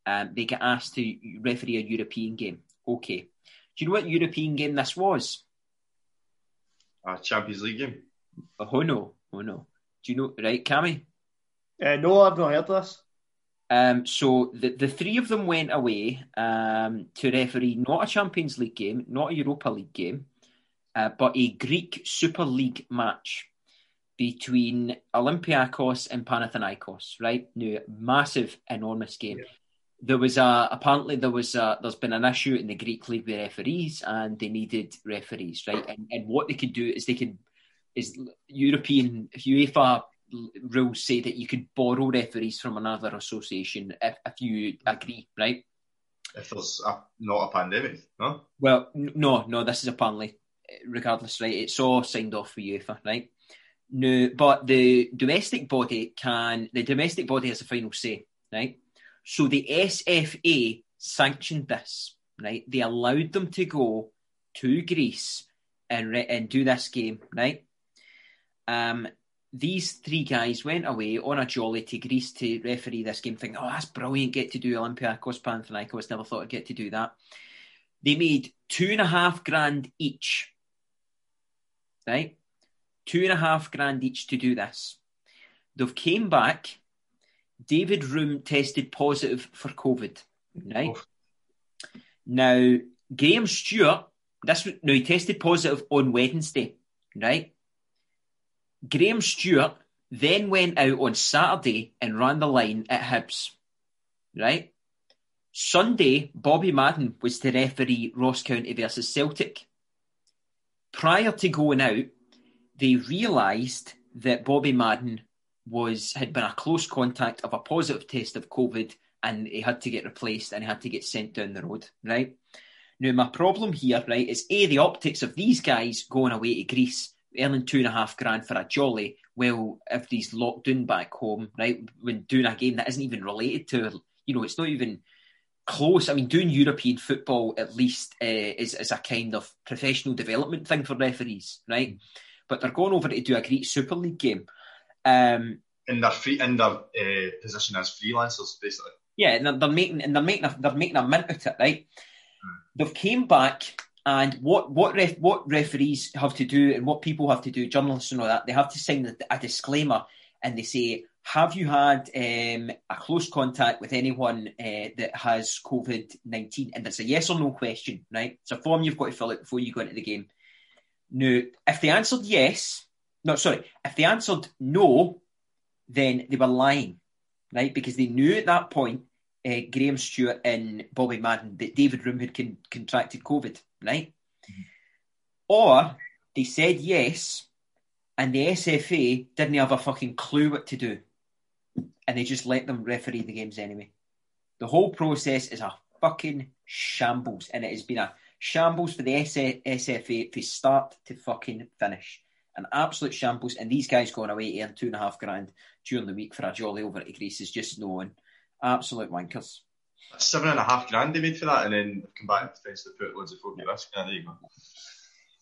Um, they get asked to referee a European game. Okay, do you know what European game this was? A Champions League game. Oh no, oh no. Do you know? Right, Cammy. Uh, no, I've not heard this. Um, so the, the three of them went away um, to referee not a Champions League game, not a Europa League game, uh, but a Greek Super League match between Olympiakos and Panathinaikos. Right, now massive, enormous game. There was a apparently there was a, there's been an issue in the Greek league with referees, and they needed referees. Right, and, and what they could do is they could is European UEFA rules say that you could borrow referees from another association if, if you agree, right? If there's a, not a pandemic, no? Well, no, no, this is apparently, eh, regardless, right? It's all signed off for UEFA, right? No, but the domestic body can, the domestic body has the final say, right? So the SFA sanctioned this, right? They allowed them to go to Greece and re- and do this game, right? Um, these three guys went away on a jolly to Greece to referee this game, thinking, "Oh, that's brilliant! Get to do Olympiacos, Panathinaikos. Never thought I'd get to do that." They made two and a half grand each, right? Two and a half grand each to do this. They've came back. David Roome tested positive for COVID, right? Now Graham Stewart, this now he tested positive on Wednesday, right? Graham Stewart then went out on Saturday and ran the line at Hibs, right? Sunday, Bobby Madden was to referee Ross County versus Celtic. Prior to going out, they realised that Bobby Madden was had been a close contact of a positive test of COVID and he had to get replaced and he had to get sent down the road, right? Now, my problem here, right, is A, the optics of these guys going away to Greece, earning two and a half grand for a jolly, well, if he's locked in back home, right, when doing a game that isn't even related to, you know, it's not even close. I mean, doing European football at least uh, is, is a kind of professional development thing for referees, right? But they're going over to do a Greek Super League game. Um, In their free, in their uh, position as freelancers, basically. yeah, and they're, they're making and they're making a, they're making a mint out of it, right? They've came back, and what what ref, what referees have to do, and what people have to do, journalists and all that, they have to sign a, a disclaimer, and they say, "Have you had um, a close contact with anyone uh, that has COVID nineteen? And it's a yes or no question, right? It's a form you've got to fill out before you go into the game. Now, if they answered yes, no, sorry, if they answered no, then they were lying, right? Because they knew at that point, uh, Graham Stewart and Bobby Madden, that David Roome had con- contracted COVID, right? Or they said yes, and the SFA didn't have a fucking clue what to do, and they just let them referee the games anyway. The whole process is a fucking shambles, and it has been a Shambles for the SFA from start to fucking finish. An absolute shambles. And these guys going away to earn two and a half grand during the week for a jolly over to Greece is just knowing. Absolute wankers. Seven and a half grand they made for that, and then come back and potentially put loads of phobia risk. Yeah, there you go.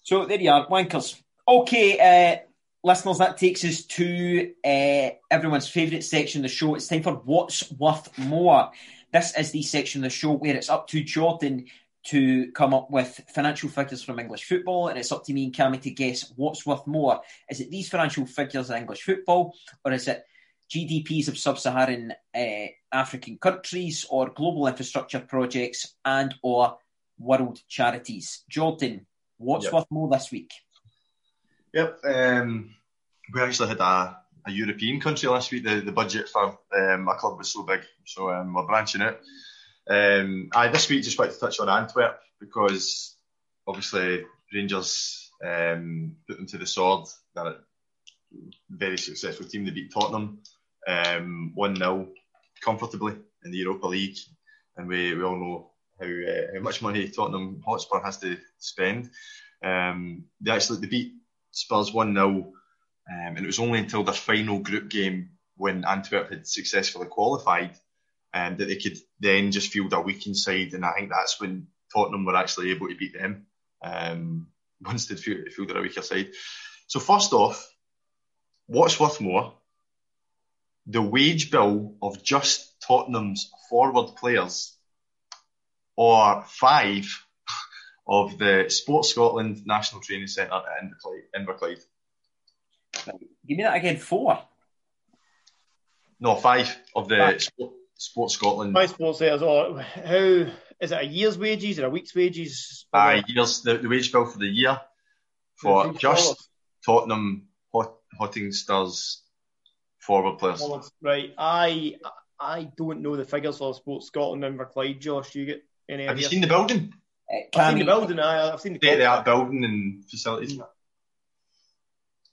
So there you are, wankers. Okay, uh, listeners, that takes us to uh, everyone's favourite section of the show. It's time for What's Worth More. This is the section of the show where it's up to Jordan to come up with financial figures from English football, and it's up to me and Cammy to guess what's worth more. Is it these financial figures in English football, or is it GDPs of sub-Saharan uh, African countries, or global infrastructure projects, and or world charities? Jordan, what's Yep. worth more this week? Yep. Um, we actually had a, a European country last week. The, the budget for um, a club was so big, so um, we're branching out. Um, I this week just wanted to touch on Antwerp because obviously Rangers um, put them to the sword. They're a very successful team. They beat Tottenham um, one 0 comfortably in the Europa League, and we, we all know how uh, how much money Tottenham Hotspur has to spend. Um, they actually they beat Spurs 1 0, um, and it was only until their final group game when Antwerp had successfully qualified um, that they could then just field a weakened side, and I think that's when Tottenham were actually able to beat them um, once they'd fielded a weaker side. So, first off, what's worth more? The wage bill of just Tottenham's forward players, or five <laughs> of the Sports Scotland National Training Centre at Inverclyde. Inverclyde. Give me that again. Four. No, five of the Five. Sport, Sports Scotland. My sports sayers, oh, how is it a year's wages or a week's wages? Uh, years, the, the wage bill for the year for Forward. just Tottenham Hot, Hottingstars forward players. Forwards. Right, I I don't know the figures for Sports Scotland and Inverclyde. Josh, you get any Have you seen the building? Uh, I've seen the building. I, I've seen the. State of the art building and facilities.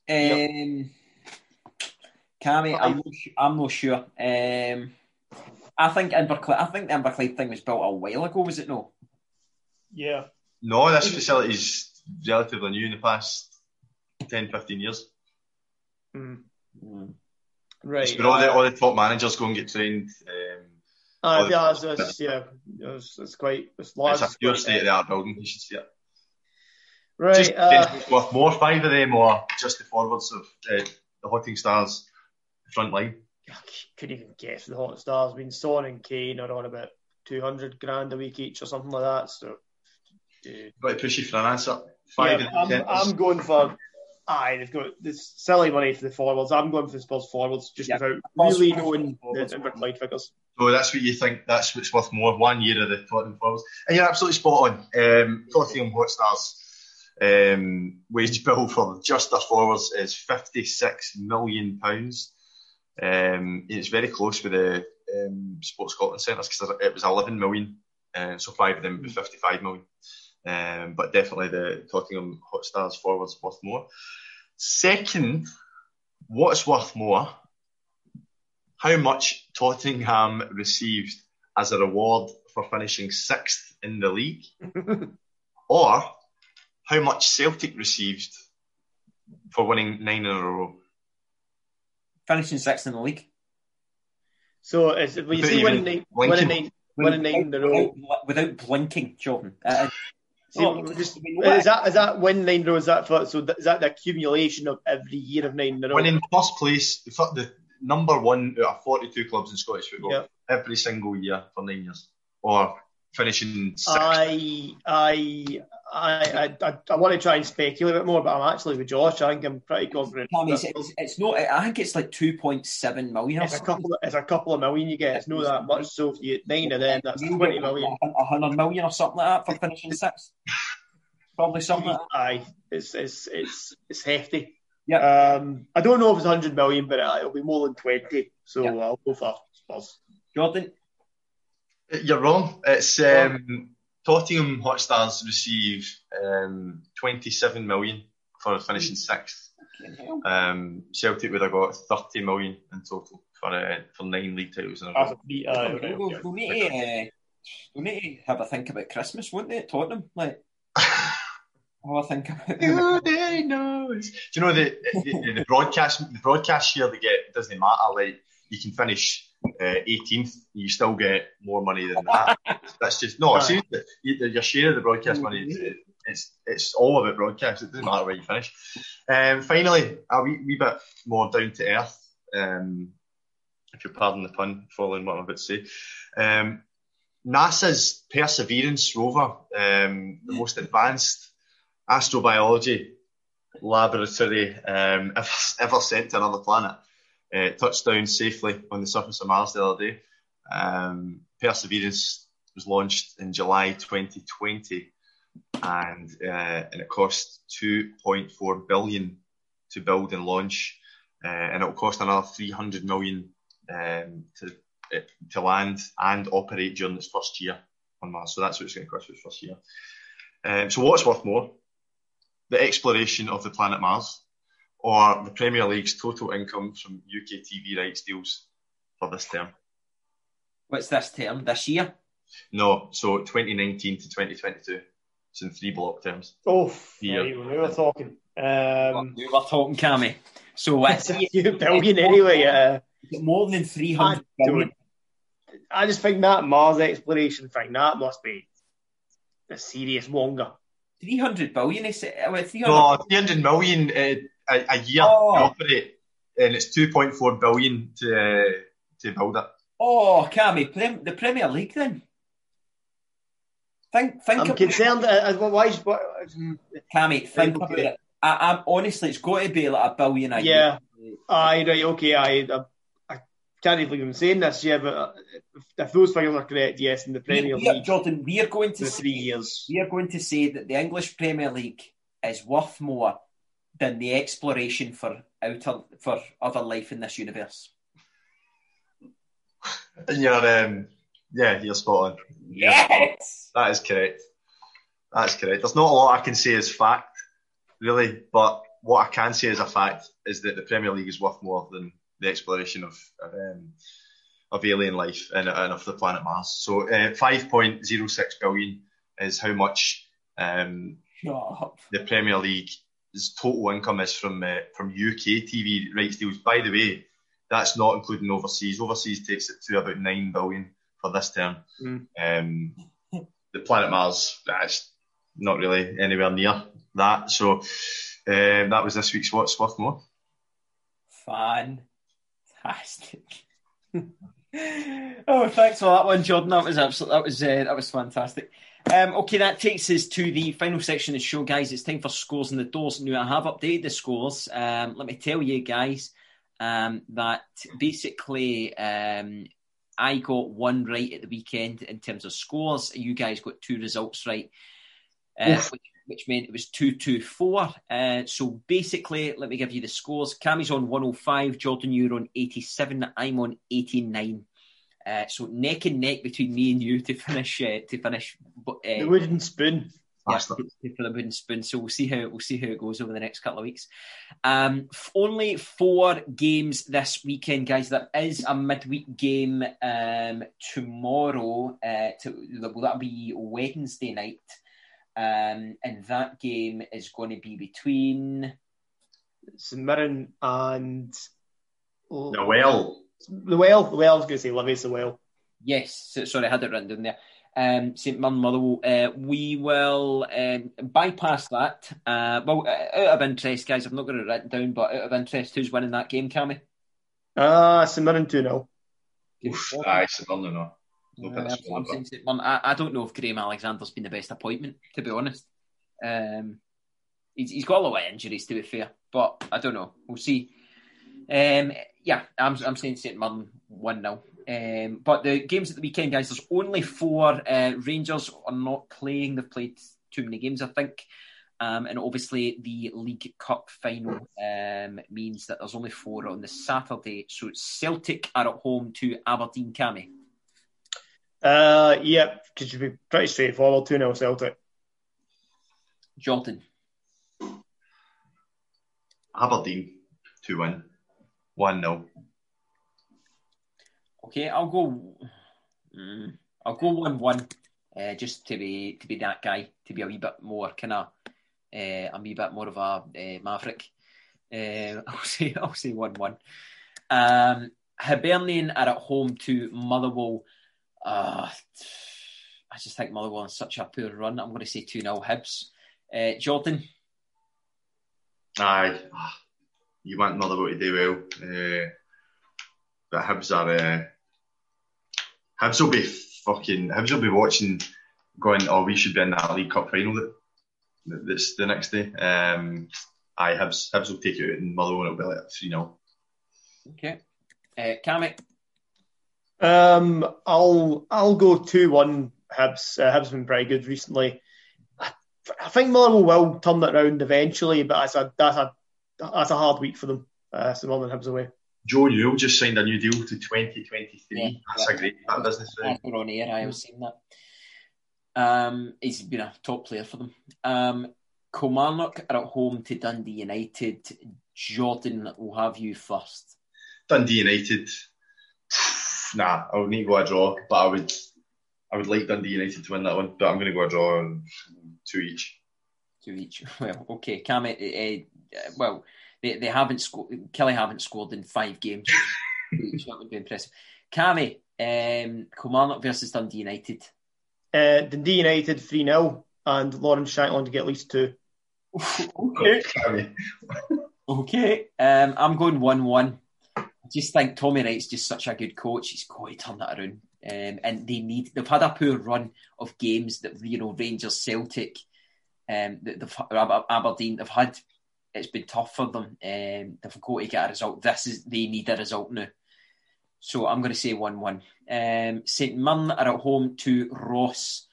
Um, Cammy, I'm not, I'm not sure. Um, I think Inverclyde, I think the Inverclyde thing was built a while ago, was it no? Yeah. No, this facility is relatively new in the past 10, 15 years. Mm. Mm. Right. It's where all the, all the top managers go and get trained. Um, uh, yeah, it's, it's, yeah, it's, it's quite it's large. it's a pure state of the art building. You should see it. Right. Just uh, worth more, five of them, or just the forwards of uh, the Hotting Stars front line. I couldn't even guess the hot stars. I mean, Son and Kane are on about two hundred grand a week each or something like that. So, dude. Got to push you for an answer. Five Yeah, I'm. I'm going for. Aye, they've got this silly money for the forwards. I'm going for the Spurs forwards just Yeah. without Spurs really knowing the Forwards. Inverclyde figures. So that's what you think. That's what's worth more. One year of the Tottenham forwards, and you're absolutely spot on. Um, Tottenham Hotstars um, wage bill for just their forwards is 56 million pounds. Um, it's very close with the um, Sports Scotland centres because it was 11 million, uh, so five of them would be 55 million. Um, but definitely the Tottenham Hotstars forwards worth more. Second, what's worth more? How much Tottenham received as a reward for finishing sixth in the league, <laughs> or how much Celtic received for winning nine in a row. Finishing sixth in the league. So it's, when you Without say winning nine, blinking. winning nine, winning nine in a row. Without, without blinking, Jordan. Uh, See, Oh, just, I mean, what- is that is that win nine in a row? Is that for, so? That, is that the accumulation of every year of nine in a row? Winning first place, the, the number one out of 42 clubs in Scottish football Yeah. every single year for nine years, or finishing sixth. I, I, I, I, I want to try and speculate a bit more, but I'm actually with Josh. I think I'm pretty confident. Cammy, it's, it's, it's not. I think it's like two point seven million. or It's a couple. Of, it's a couple of million you get. It's not that much. So if you get nine of them, that's You twenty. A hundred million or something like that for finishing <laughs> sixth. Probably something like. Aye, it's it's it's it's hefty. Yeah. Um, I don't know if it's hundred million, but it'll be more than twenty. So Yeah. I'll go for Spurs. Jordan, You're wrong. It's um, Tottenham Hotstars receive um, 27 million for finishing sixth. Um, Celtic would have got 30 million in total for uh, for nine league titles in a row. a beat. Aye, we'll, we'll need to, uh, we'll need to have a think about Christmas, won't they? At Tottenham, like <laughs> Oh, I think about Who they knows? Do you know the, the the broadcast the broadcast share they get doesn't matter. Like you can finish uh, 18th, you still get more money than that. <laughs> That's just no. Seriously, you- your share of the broadcast money. It's, it's it's all about broadcast. It doesn't matter where you finish. Um, finally, a wee, wee bit more down to earth. Um, if you pardon the pun, following what I'm about to say. Um, NASA's Perseverance rover, um, the most advanced astrobiology laboratory um, <laughs> ever, ever sent to another planet, uh, touched down safely on the surface of Mars the other day. Um, Perseverance was launched in July 2020, and uh, and it cost 2.4 billion to build and launch, uh, and it will cost another 300 million um, to uh, to land and operate during its first year on Mars. So that's what it's going to cost for its first year. Um, so what's worth more? The exploration of the planet Mars or the Premier League's total income from UK TV rights deals for this term? What's this term? This year? No, so 2019 to 2022. It's in three block terms. Oh, Yeah. we were talking. Um, we were talking, Cammy. So it's it's a few billion anyway. Uh, more than 300 I billion. I just think that Mars exploration thing that must be a serious wonga. 300 billion, is it? Well, 300 No, 300 million uh, a, a year Oh. to operate, and it's 2.4 billion to uh, to build it. Oh, Cammy, Prem- the Premier League then? Think, think I'm about concerned. Uh, uh, why? is- What, Cammy, think Okay. about it. I, I'm honestly, it's got to be like a billion a yeah, year. aye, right, okay, I, I, I can't even believe I'm saying this. Yeah, but uh, if, if those figures are correct, yes, in the Premier We- we are- League Jordan, we are going for to three years. we are going to say that the English Premier League is worth more than the exploration for outer for other life in this universe. And you're, um, yeah, you're spot on. Yes. That is correct. That's correct. There's not a lot I can say as fact, really, but what I can say as a fact is that the Premier League is worth more than the exploration of of, um, of alien life and, and of the planet Mars. So uh, 5.06 billion is how much um, the Premier League's total income is from uh, from UK TV rights deals. By the way, that's not including overseas. Overseas takes it to about nine billion for this term. Mm. Um, the planet Mars, that's not really anywhere near that. So um, that was this week's What's Worth More. Fantastic. <laughs> oh, thanks for that one, Jordan. That was absolute. That was uh, that was fantastic. Um, okay, that takes us to the final section of the show, guys. It's time for scores and the doors. Now, I have updated the scores. Um, let me tell you, guys, um, that basically um, I got one right at the weekend in terms of scores. You guys got two results right, uh, which, which meant it was 2 2 4. Uh, so basically, let me give you the scores. Cammy's on 105, Jordan, you're on 87, I'm on 89. Uh, so neck and neck between me and you to finish uh, to finish uh, The wooden spoon. yeah, for the wooden spoon. So we'll see how we'll see how it goes over the next couple of weeks. Um, f- only four games this weekend, guys. There is a midweek game um, tomorrow. Uh, to, will that be Wednesday night? Um, and that game is going to be between. St Mirren and oh, Now, well, the well. The well. I was going to say Livy's the well. Yes, sorry, I had it written down there. Um, St Mirren Motherwell. Uh, we will um, bypass that. Uh, well, uh, out of interest, guys, I've not got it written down, but out of interest, who's winning that game, Cammy? Ah, St Mirren two 0 aye, St Mirren, no. No Uh, I'm saying St Mirren. I, I don't know if Graham Alexander's been the best appointment, to be honest. Um, he's, he's got a lot of injuries, to be fair, but I don't know. We'll see. Um, yeah, I'm, I'm saying St Mirren 1 0. Um, but the games at the weekend, guys, there's only four. Uh, Rangers are not playing. They've played too many games, I think. Um, and obviously, the League Cup final um, means that there's only four on the Saturday. So Celtic are at home to Aberdeen Cammy. Uh, yeah, it should be pretty straightforward. Two 0 Celtic. Jordan. Aberdeen to win. 1 0. Okay, I'll go. Mm, I'll go one one, uh, just to be to be that guy, to be a wee bit more kind of Uh, a wee bit more of a uh, maverick. Uh, <laughs> I'll say I'll say one one. Um, Hibernian are at home to Motherwell. Uh, I just think Motherwell on such a poor run. I'm going to say 2 0 Hibs. Uh, Jordan? Aye. You want Motherwell to do well. Uh, but Hibs are. Uh, Hibs will be fucking. Hibs will be watching, going, oh, we should be in that League Cup final that, that's the next day. Um, aye, Hibs, Hibs will take it out and Motherwell will be like 3 0. Okay. Uh, Cammy? Um, I'll I'll go two one Hibs. Uh, Hibs been very good recently. I, I think Motherwell will turn it around eventually, but that's a that's a that's a hard week for them. Uh, so Northern Hibs away. Joe Newell just signed a new deal to 2023. Yeah, That's yeah. a great that business. Yeah, Right? we're on air. I was saying that. Um, he's been a top player for them. Um, Kilmarnock are at home to Dundee United. Jordan will have you first. Dundee United. Nah, I would need to go a draw, but I would, I would like Dundee United to win that one. But I'm going to go a draw on two each. to each. <laughs> Well, okay, Cam. Uh, uh, well, they, they haven't scored. Killie haven't scored in five games. each. That would be impressive. Cammy, um, Kilmarnock versus Dundee United. Uh, Dundee United three 0 and Lawrence Shankland to get at least two. okay. <laughs> Okay. Um, I'm going one-one. I just think Tommy Wright's just such a good coach. He's going to turn that around. Um, and they need. They've had a poor run of games that you know Rangers, Celtic, um, they've Aberdeen. They've had. It's been tough for them. Um, they've got to get a result. This is they need a result now. So I'm going to say one-one. Um, St Mirren are at home to Ross.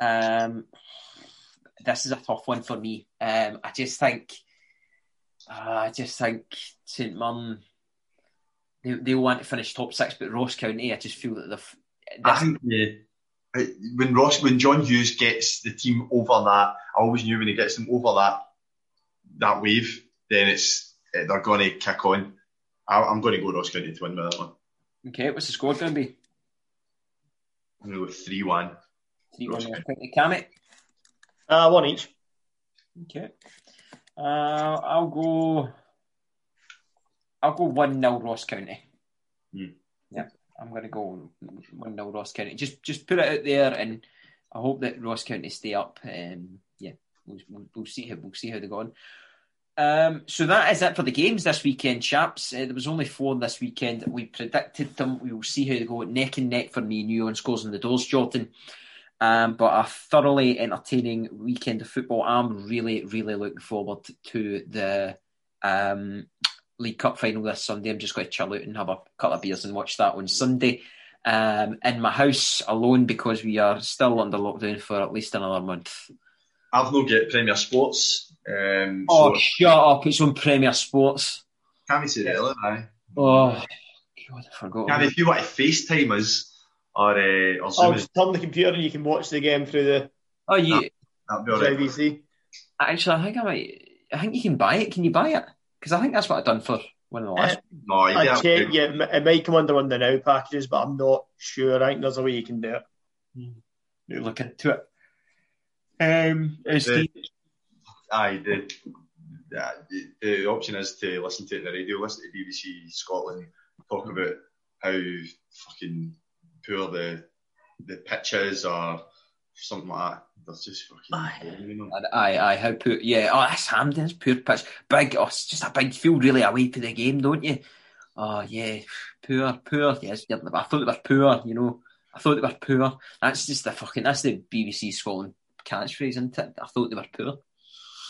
Um, this is a tough one for me. Um, I just think. Uh, I just think St Mirren, they, they want to finish top six, but Ross County, I just feel that they've. I think. When Ross, when John Hughes gets the team over that, I always knew when he gets them over that that wave, then it's eh, they're going to kick on. I, I'm going to go Ross County to win with that one. okay, what's the score going to be? I'm going to go three one. 3 1 Ross Ross County. Cammy? Uh, one each. Okay. Uh, I'll go. I'll go 1 0 Ross County. Hmm. Yeah, I'm going to go 1 0 Ross County. Just just put it out there, and I hope that Ross County stay up. Um, yeah, we'll, we'll, we'll see how we'll see how they go on. Um, so that is it for the games this weekend, chaps. Uh, there was only four this weekend. We predicted them. We will see how they go. Neck and neck for me New on scores on the doors, Jordan. Um, but a thoroughly entertaining weekend of football. I'm really, really looking forward to the um, League Cup final this Sunday. I'm just going to chill out and have a couple of beers and watch that on Sunday um, in my house alone because we are still under lockdown for at least another month. I've not get Premier Sports. Um, Oh, so shut up! It's on Premier Sports. can we say that? earlier, Aye. Oh, God, I forgot. Can if you want to FaceTime us or uh, or Zoom I'll us, just turn the computer and you can watch the game through the Oh, you that'd be alright. JVC. actually? I think I might. I think you can buy it. Can you buy it? Because I think that's what I've done for one of the last. No, I check, yeah, it mi- it might come under one of the now packages, but I'm not sure. I think there's a way you can do it. You look into it. Um, is The- the- Aye, the, the, the option is to listen to it on the radio, listen to BBC Scotland talk mm-hmm. about how fucking poor the the pitch is or something like that. That's just fucking. know. Aye, aye, how poor. Yeah, oh, that's Hampden, it's poor pitch. Big, oh, it's just a big, feel really away to the game, don't you? Oh, yeah, poor, poor. Yes, I thought they were poor, you know. I thought they were poor. That's just the fucking, that's the BBC Scotland catchphrase, isn't it? I thought they were poor.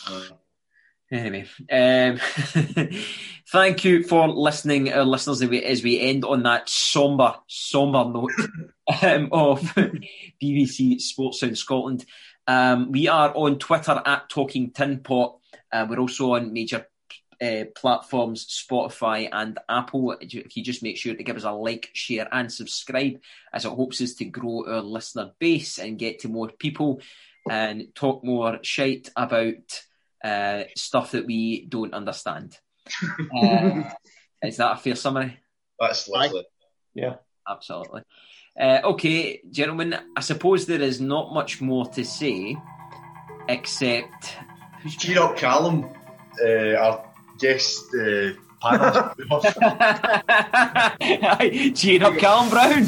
Aye. Anyway, um, <laughs> thank you for listening, our listeners, as we, as we end on that somber, somber note <laughs> um, of <laughs> BBC Sportsound Scotland. Um, we are on Twitter at Talking Tin Pot. Uh, we're also on major uh, platforms, Spotify and Apple. If you just make sure to give us a like, share, and subscribe, as it hopes us to grow our listener base and get to more people and talk more shite about uh, stuff that we don't understand. <laughs> Uh, is that a fair summary? That's lovely. Yeah. Absolutely. Uh, okay, gentlemen, I suppose there is not much more to say except Cheer up, Callum, uh, our guest uh, panel. <laughs> <laughs> Aye, Cheer up, Callum Brown.